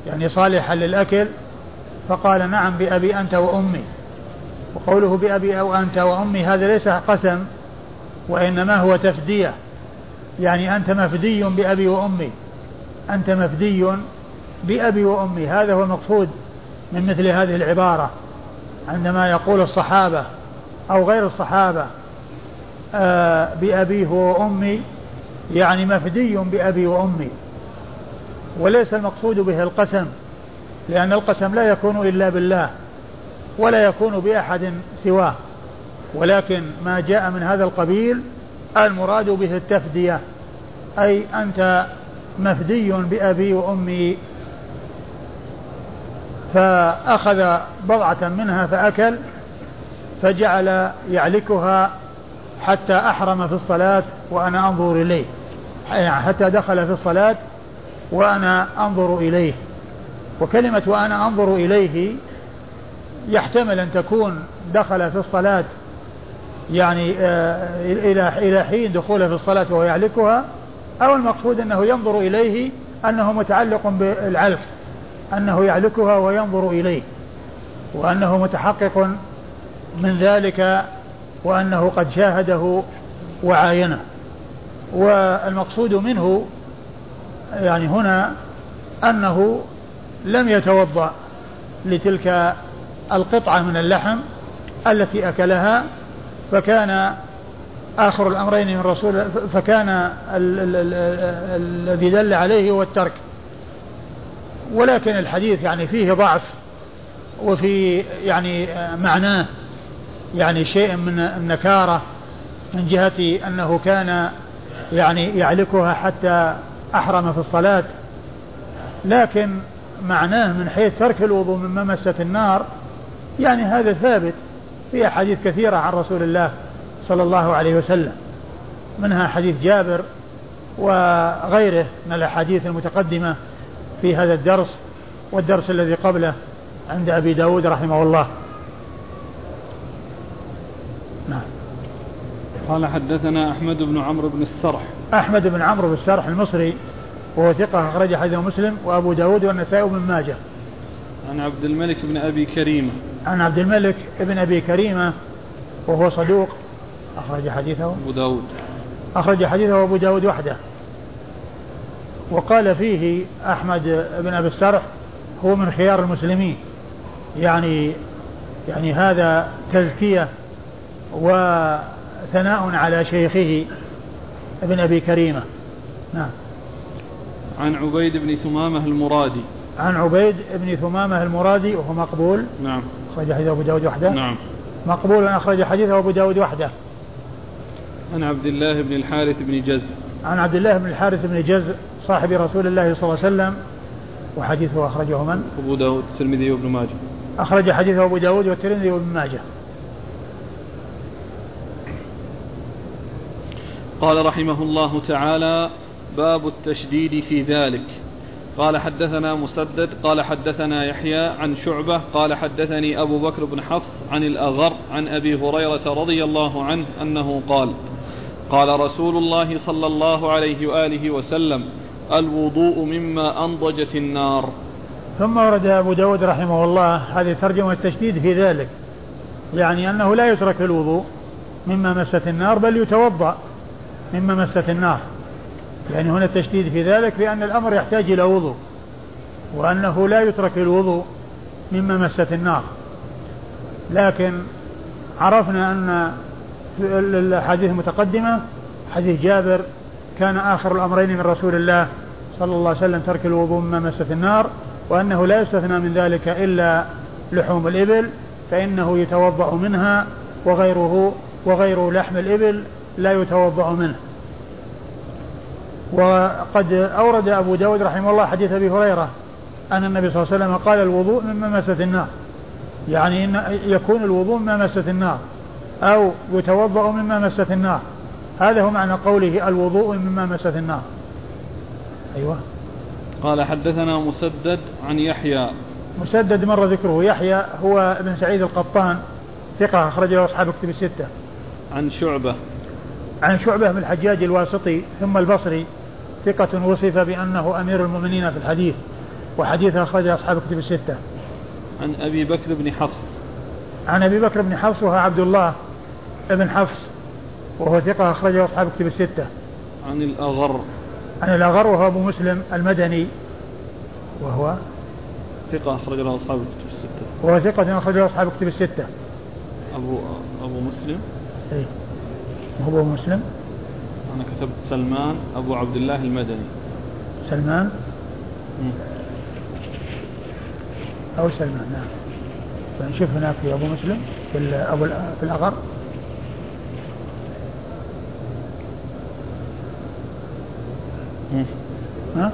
يعني صالحا للأكل فقال نعم بأبي أنت وأمي. وقوله بأبي أو أنت وأمي هذا ليس قسم وإنما هو تفدية. يعني أنت مفدي بأبي وأمي. أنت مفدي بأبي وأمي. هذا هو المقصود من مثل هذه العبارة. عندما يقول الصحابة أو غير الصحابة آه بأبيه وأمي يعني مفدي بأبي وأمي. وليس المقصود به القسم لأن القسم لا يكون إلا بالله ولا يكون بأحد سواه. ولكن ما جاء من هذا القبيل المراد به التفدية أي أنت مفدي بأبي وأمي. فأخذ بضعة منها فأكل فجعل يعلكها حتى أحرم في الصلاة وأنا أنظر إليه يعني حتى دخل في الصلاة وأنا أنظر إليه. وكلمة وأنا أنظر إليه يحتمل أن تكون دخل في الصلاة يعني آه، إلى إلى حين دخوله في الصلاة وهو يعلكها أو المقصود أنه ينظر إليه أنه متعلق بالعلك أنه يعلكها وينظر إليه وأنه متحقق من ذلك وأنه قد شاهده وعاينه. والمقصود منه يعني هنا أنه لم يتوضأ لتلك القطعة من اللحم التي أكلها فكان آخر الأمرين من رسول فكان الذي دل عليه هو الترك. ولكن الحديث يعني فيه ضعف وفي يعني معناه يعني شيء من النكارة من جهة أنه كان يعني يعلكها حتى أحرم في الصلاة لكن معناه من حيث ترك الوضوء من مست النار يعني هذا ثابت في أحاديث كثيرة عن رسول الله صلى الله عليه وسلم منها حديث جابر وغيره من الأحاديث المتقدمة في هذا الدرس والدرس الذي قبله عند أبي داود رحمه الله. نعم. قال حدثنا أحمد بن عمرو بن السرح. أحمد بن عمرو بن السرح المصري وهو ثقة أخرج حديث مسلم وأبو داود والنسائي بن ماجه. عن عبد الملك بن أبي كريمة. عن عبد الملك بن أبي كريمة وهو صدوق أخرج حديثه. أبو داود. أخرج حديثه أبو داود وحده. وقال فيه أحمد بن أبي السرح هو من خيار المسلمين. يعني يعني هذا تزكية وثناء على شيخه. ابن أبي كريمة. نعم. عن عبيد بن ثمامة المرادي. عن عبيد بن ثمامة المرادي وهو مقبول. نعم. أخرج حديث أبو داود وحده. نعم. مقبول أخرج حديثه أبو داود وحده. عن عبد الله بن الحارث بن جز. عن عبد الله بن الحارث بن جز صاحب رسول الله صلى الله عليه وسلم وحديثه أخرجه من؟ أبو داود الترمذي وابن ماجه. أخرج حديثه أبو داود والترمذي وابن ماجه. قال رحمه الله تعالى باب التشديد في ذلك. قال حدثنا مسدد قال حدثنا يحيى عن شعبة قال حدثني أبو بكر بن حفص عن الأغر عن أبي هريرة رضي الله عنه أنه قال قال رسول الله صلى الله عليه وآله وسلم الوضوء مما أنضجت النار. ثم ورد أبو داود رحمه الله هذه ترجمة التشديد في ذلك يعني أنه لا يترك الوضوء مما مست النار بل يتوضأ. مما مست النار. يعني هنا التشديد في ذلك لأن الأمر يحتاج إلى وضوء وأنه لا يترك الوضوء مما مست النار. لكن عرفنا أن الأحاديث المتقدمة حديث جابر كان آخر الأمرين من رسول الله صلى الله عليه وسلم ترك الوضوء مما مست النار وأنه لا يستثنى من ذلك إلا لحوم الإبل فإنه يتوضأ منها وغيره وغير لحم الإبل لا يتوضأ منه. وقد أورد أبو داود رحمه الله حديث أبي هريرة أن النبي صلى الله عليه وسلم قال الوضوء مما مست النار. يعني إن يكون الوضوء مما مست النار أو يتوضأ مما مست النار. هذا هو معنى قوله الوضوء مما مست النار. أيوة. قال حدثنا مسدد عن يحيى. مسدد مر ذكره. يحيى هو ابن سعيد القطان ثقة أخرج له أصحاب كتب الستة. عن شعبة. عن شعبة بن الحجاج الواسطي ثم البصري ثقة وصف بأنه أمير المؤمنين في الحديث وحديث أخرجه أصحاب كتب الستة. عن أبي بكر بن حفص. عن أبي بكر بن حفص وهو عبد الله بن حفص وهو ثقة أخرجه أصحاب كتب الستة. عن الأغر. عن الأغر وهو أبو مسلم المدني وهو ثقة أخرج له أصحاب الكتب الستة. وهو ثقة أخرج له أصحاب الكتب الستة. أبو أبو مسلم. إيه. هو أبو مسلم أنا كتبت سلمان أبو عبد الله المدني سلمان مم. أو سلمان نعم فنشوف هناك في أبو مسلم في أبو في الأغر مم. ها؟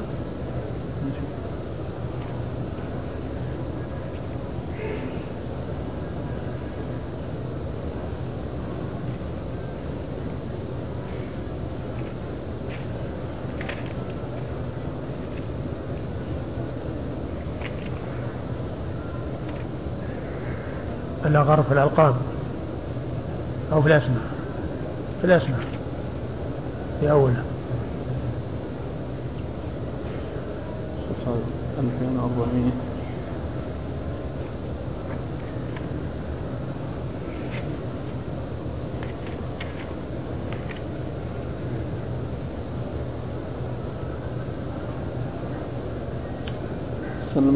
الأغر في الألقاب أو في الأسماء. في الأسماء. في أولها. صفحة 2400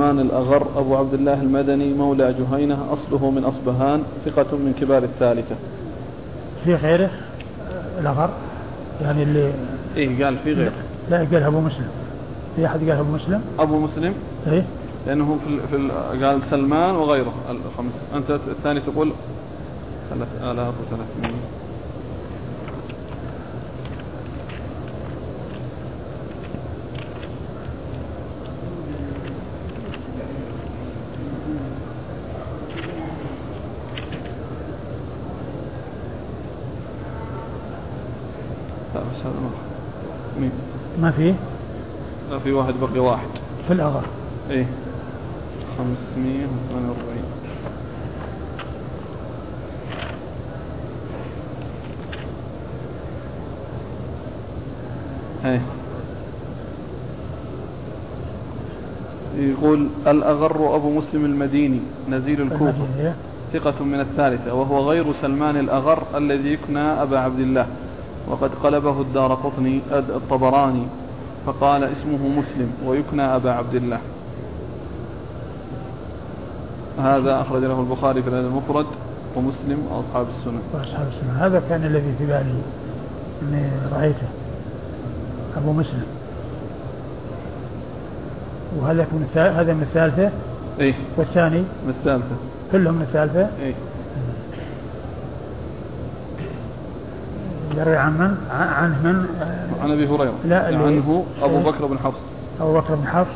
سلمان الأغر أبو عبد الله المدني مولى جهينة أصله من أصبهان ثقة من كبار الثالثة. في غيره الأغر؟ يعني اللي إيه قال في غير لا قال أبو مسلم. في أحد قال أبو مسلم؟ أبو مسلم؟ إيه. لأنه في, في ال قال سلمان وغيره. الخمس أنت الثاني تقول 3300 لا بس هذا ما مين ما فيه؟ لا في واحد بقي واحد. في الأغر إيه. 548 إيه. يقول الأغر أبو مسلم المديني نزيل الكوفة. إيه؟ ثقة من الثالثة وهو غير سلمان الأغر الذي يكنى أبا عبد الله. وقد قلبه الدار قطني الطبراني. فقال اسمه مسلم ويكنى أبا عبد الله. هذا أخرج له البخاري في الأدب المفرد ومسلم وأصحاب السنن وأصحاب السنة. هذا كان الذي في بالي. أني رأيته. أبو مسلم. وهذا هذا من الثالثة؟ إيه. والثاني؟ من الثالثة. كلهم من الثالثة؟ إيه. يروي عن من؟ عن عن من؟ عن أبي هريرة لا، اللي- عنه إيه. بكر بن حفص أبو بكر بن حفص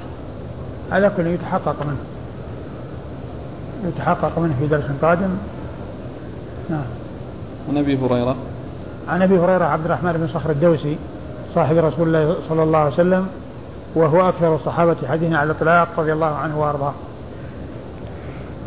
على كل يتحقق منه يتحقق منه في درس قادم نعم عن أبي هريرة عن أبي هريرة عبد الرحمن بن صخر الدوسي صاحب رسول الله صلى الله عليه وسلم وهو أكثر الصحابة حديثا على الإطلاق رضي الله عنه وأرضاه.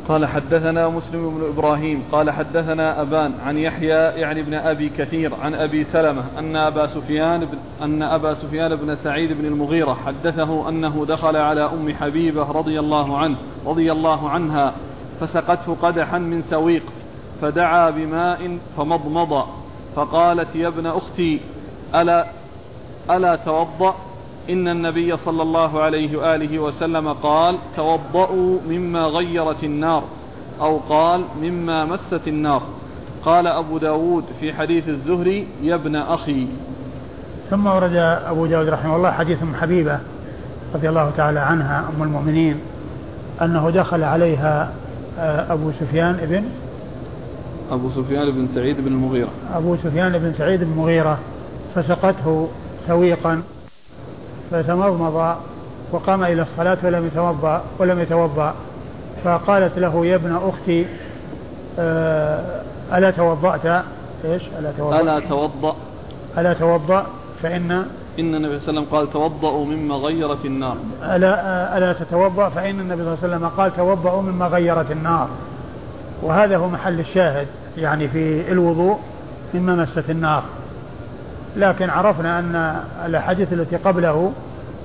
قال حدثنا مسلم بن إبراهيم قال حدثنا أبان عن يحيى يعني بن أبي كثير عن أبي سلمة أن أبا سفيان بن أن أبا سفيان بن سعيد بن المغيرة حدثه أنه دخل على أم حبيبة رضي الله عنه رضي الله عنها فسقته قدحا من سويق فدعا بماء فمضمض فقالت يا ابن أختي ألا ألا توضأ؟ إن النبي صلى الله عليه وآله وسلم قال توضأوا مما غيرت النار أو قال مما مست النار. قال أبو داود في حديث الزهري يا ابن أخي. ثم ورد أبو داود رحمه الله حديث أم حبيبة رضي الله تعالى عنها أم المؤمنين أنه دخل عليها آه، أبو سفيان ابن أبو سفيان بن سعيد بن المغيرة. أبو سفيان بن سعيد بن المغيرة فسقته سويقا. فتمضمض وقام إلى الصلاة ولم يتوضأ ولم يتوضأ. فقالت له يا ابن أختي آه، ألا توضأت؟ إيش؟ ألا توضأ. ألا توضأ. ألا توضأ؟ فإن إن النبي صلى الله عليه وسلم قال توضأوا مما غيرت النار. ألا ألا تتوضأ؟ فإن النبي صلى الله عليه وسلم قال توضأوا مما غيرت النار. وهذا هو محل الشاهد يعني في الوضوء مما مست النار. لكن عرفنا أن الأحاديث التي قبله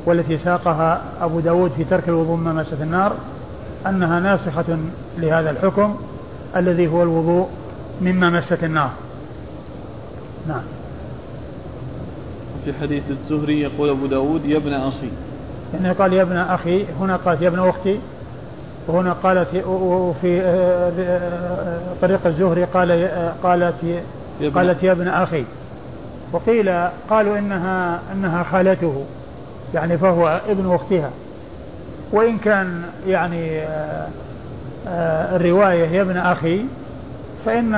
والتي ساقها أبو داود في ترك الوضوء مما مست النار أنها ناسخة لهذا الحكم الذي هو الوضوء مما مست النار. نعم. في حديث الزهري يقول أبو داود يا ابن أخي. يعني قال يا ابن أخي هنا قالت يا ابن أختي وهنا قالت وفي طريق الزهري قال قالت قالت يا ابن أخي وقيل قالوا إنها إنها خالته يعني فهو ابن أختها. وإن كان يعني آه، الرواية يا ابن أخي فإن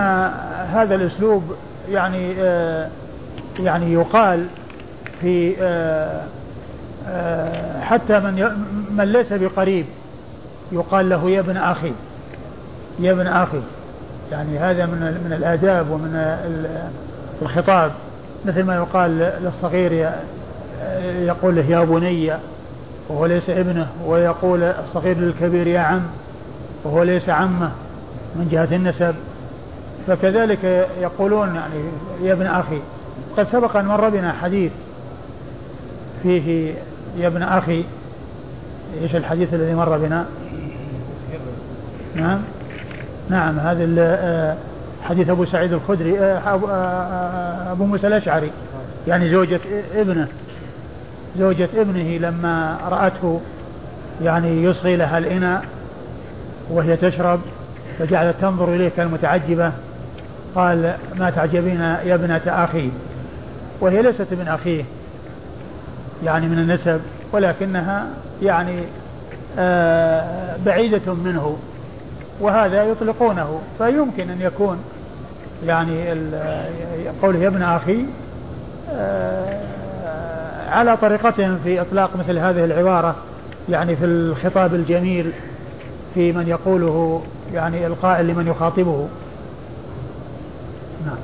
هذا الأسلوب يعني يعني يقال في آه، آه، حتى من من ليس بقريب يقال له يا ابن أخي يا ابن أخي. يعني هذا من من الآداب ومن الخطاب. مثل ما يقال للصغير يقول له يا بني وهو ليس ابنه ويقول الصغير للكبير يا عم وهو ليس عمه من جهة النسب. فكذلك يقولون يعني يا ابن أخي. قد سبق أن مر بنا حديث فيه يا ابن أخي. إيش الحديث الذي مر بنا؟ نعم. نعم هذا آه، حديث أبو سعيد الخدري آه، آه، أبو موسى الأشعري. يعني زوجة ابنه زوجة ابنه لما رأته يعني يصغي لها الإناء وهي تشرب فجعلت تنظر إليه كالمتعجبة قال ما تعجبين يا ابنة أخي؟ وهي ليست من أخيه يعني من النسب ولكنها يعني آه، بعيدة منه وهذا يطلقونه فيمكن أن يكون يعني قوله يا ابن أخي آه، على طريقتهم في إطلاق مثل هذه العبارة يعني في الخطاب الجميل في من يقوله يعني القائل لمن يخاطبه. نعم.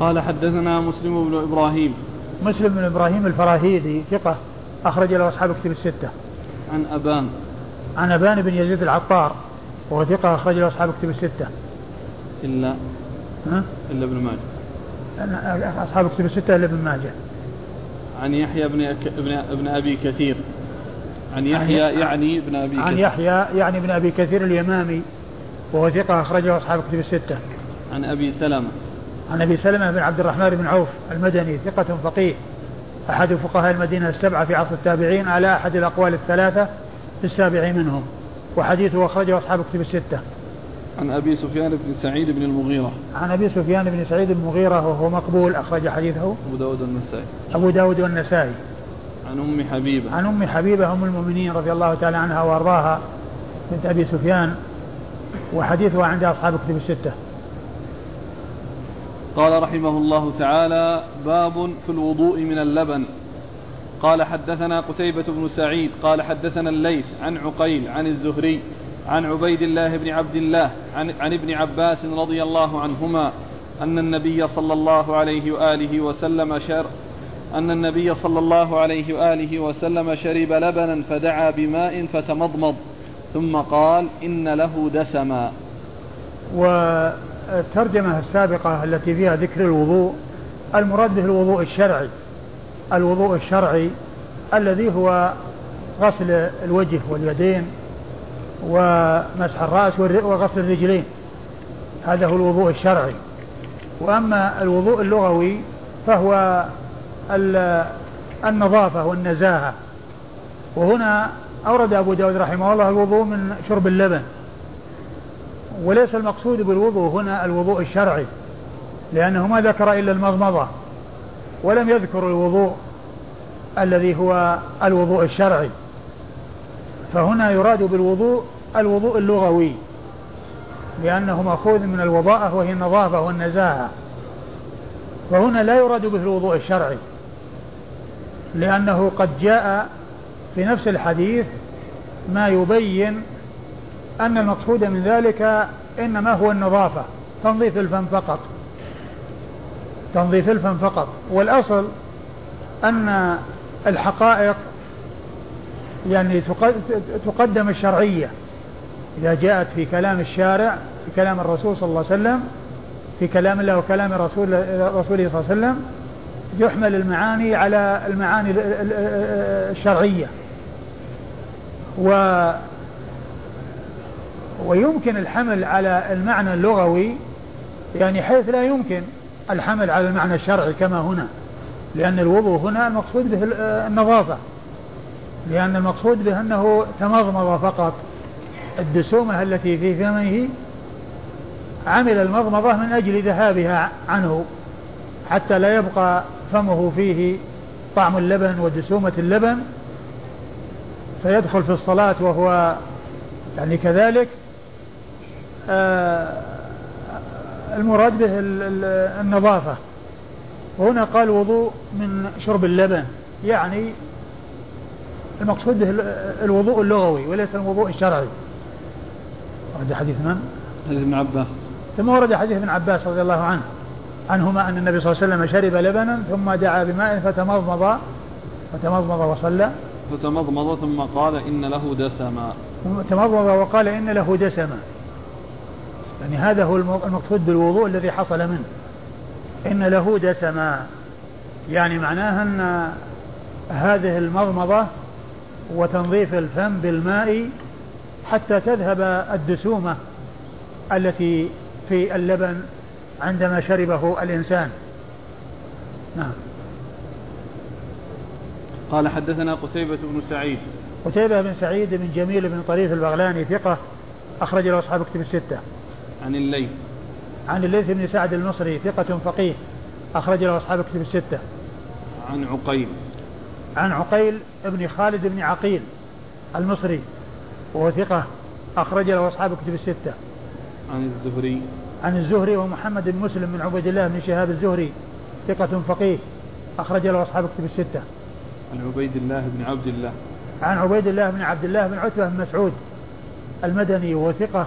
قال حدثنا مسلم بن إبراهيم. مسلم بن إبراهيم الفراهيدي ثقة أخرج له أصحاب كتب الستة. عن أبان. عن أبان بن يزيد العطار وهو ثقة أخرج له أصحاب كتب الستة. إلا ها؟ إلا ابن ماجه. أصحاب كتب الستة إلا ابن ماجه. عن يحيى بن ابن ابن أبي كثير. عن يحيى يعني ابن أبي عن كثير. عن يحيى يعني ابن أبي كثير اليمامي وهو ثقة أخرجه أصحاب كتب الستة. عن أبي سلمة. عن أبي سلمة بن عبد الرحمن بن عوف المدني ثقة فقيه. أحد فقهاء المدينة السبعة في عصر التابعين على أحد الأقوال الثلاثة. في السابع منهم وحديثه أخرجه أصحاب كتب الستة. عن أبي سفيان بن سعيد بن المغيرة. عن أبي سفيان بن سعيد بن المغيرة وهو مقبول أخرج حديثه. أبو داود والنسائي. أبو داود والنسائي. عن أم حبيبة. عن أم حبيبة أم المؤمنين رضي الله تعالى عنها وأرضاها بنت أبي سفيان وحديثها عند أصحاب كتب الستة. قال رحمه الله تعالى باب في الوضوء من اللبن قال حدثنا قتيبة بن سعيد قال حدثنا الليث عن عقيل عن الزهري عن عبيد الله بن عبد الله عن, عن ابن عباس رضي الله عنهما أن النبي صلى الله عليه وآله وسلم شر أن النبي صلى الله عليه وآله وسلم شرب لبنا فدعا بماء فتمضمض ثم قال إن له دسما. الترجمة السابقة التي فيها ذكر الوضوء المراد به الوضوء الشرعي. الوضوء الشرعي الذي هو غسل الوجه واليدين ومسح الرأس وغسل الرجلين. هذا هو الوضوء الشرعي. وأما الوضوء اللغوي فهو النظافة والنزاهة. وهنا أورد أبو داود رحمه الله الوضوء من شرب اللبن. وليس المقصود بالوضوء هنا الوضوء الشرعي لأنه ما ذكر إلا المضمضة. ولم يذكر الوضوء الذي هو الوضوء الشرعي. فهنا يراد بالوضوء الوضوء اللغوي لأنه مأخوذ من الوضاءة وهي النظافة والنزاهة. وهنا لا يراد به الوضوء الشرعي لأنه قد جاء في نفس الحديث ما يبين أن المقصود من ذلك إنما هو النظافة تنظيف الفم فقط. تنظيف الفم فقط. والأصل أن الحقائق يعني تقدم الشرعية. إذا جاءت في كلام الشارع في كلام الرسول صلى الله عليه وسلم في كلام الله وكلام رسول رسوله صلى الله عليه وسلم يحمل المعاني على المعاني الشرعية. و ويمكن الحمل على المعنى اللغوي يعني حيث لا يمكن الحمل على المعنى الشرعي كما هنا لأن الوضوء هنا المقصود به النظافة. لأن المقصود به أنه تمضمض فقط. الدسومة التي في فمه عمل المضمضة من أجل ذهابها عنه حتى لا يبقى فمه فيه طعم اللبن ودسومة اللبن. فيدخل في الصلاة وهو يعني كذلك آه، المراد به النظافة. وهنا قال وضوء من شرب اللبن. يعني المقصود به الوضوء اللغوي وليس الوضوء الشرعي. ورد حديث من؟ حديث ابن عباس. ثم ورد حديث ابن عباس رضي الله عنه عنهما أن النبي صلى الله عليه وسلم شرب لبنا ثم دعا بماء فتمضمض فتمضمض وصلى. فتمضمض ثم قال إن له دسما. تمضمض وقال إن له دسما. يعني هذا هو المقصود بالوضوء الذي حصل منه. إن له دسما يعني معناها أن هذه المضمضة وتنظيف الفم بالماء حتى تذهب الدسومة التي في اللبن عندما شربه الإنسان. نعم. قال حدثنا قتيبة بن سعيد. قتيبة بن سعيد بن جميل بن طريف البغلاني ثقة. أخرج له أصحاب كتب الستة. عن الليث عن الليث بن سعد المصري ثقة فقيه أخرج له أصحاب كتب الستة. عن عقيل. عن عقيل بن خالد بن عقيل المصري وهو ثقة أخرج له أصحاب كتب الستة. عن الزهري. عن الزهري ومحمد بن مسلم بن عبيد الله بن شهاب الزهري ثقة فقيه أخرج له أصحاب كتب الستة. عن عبيد الله بن عبد الله. عن عبيد الله بن عبد الله بن عتبة بن مسعود المدني وهو ثقة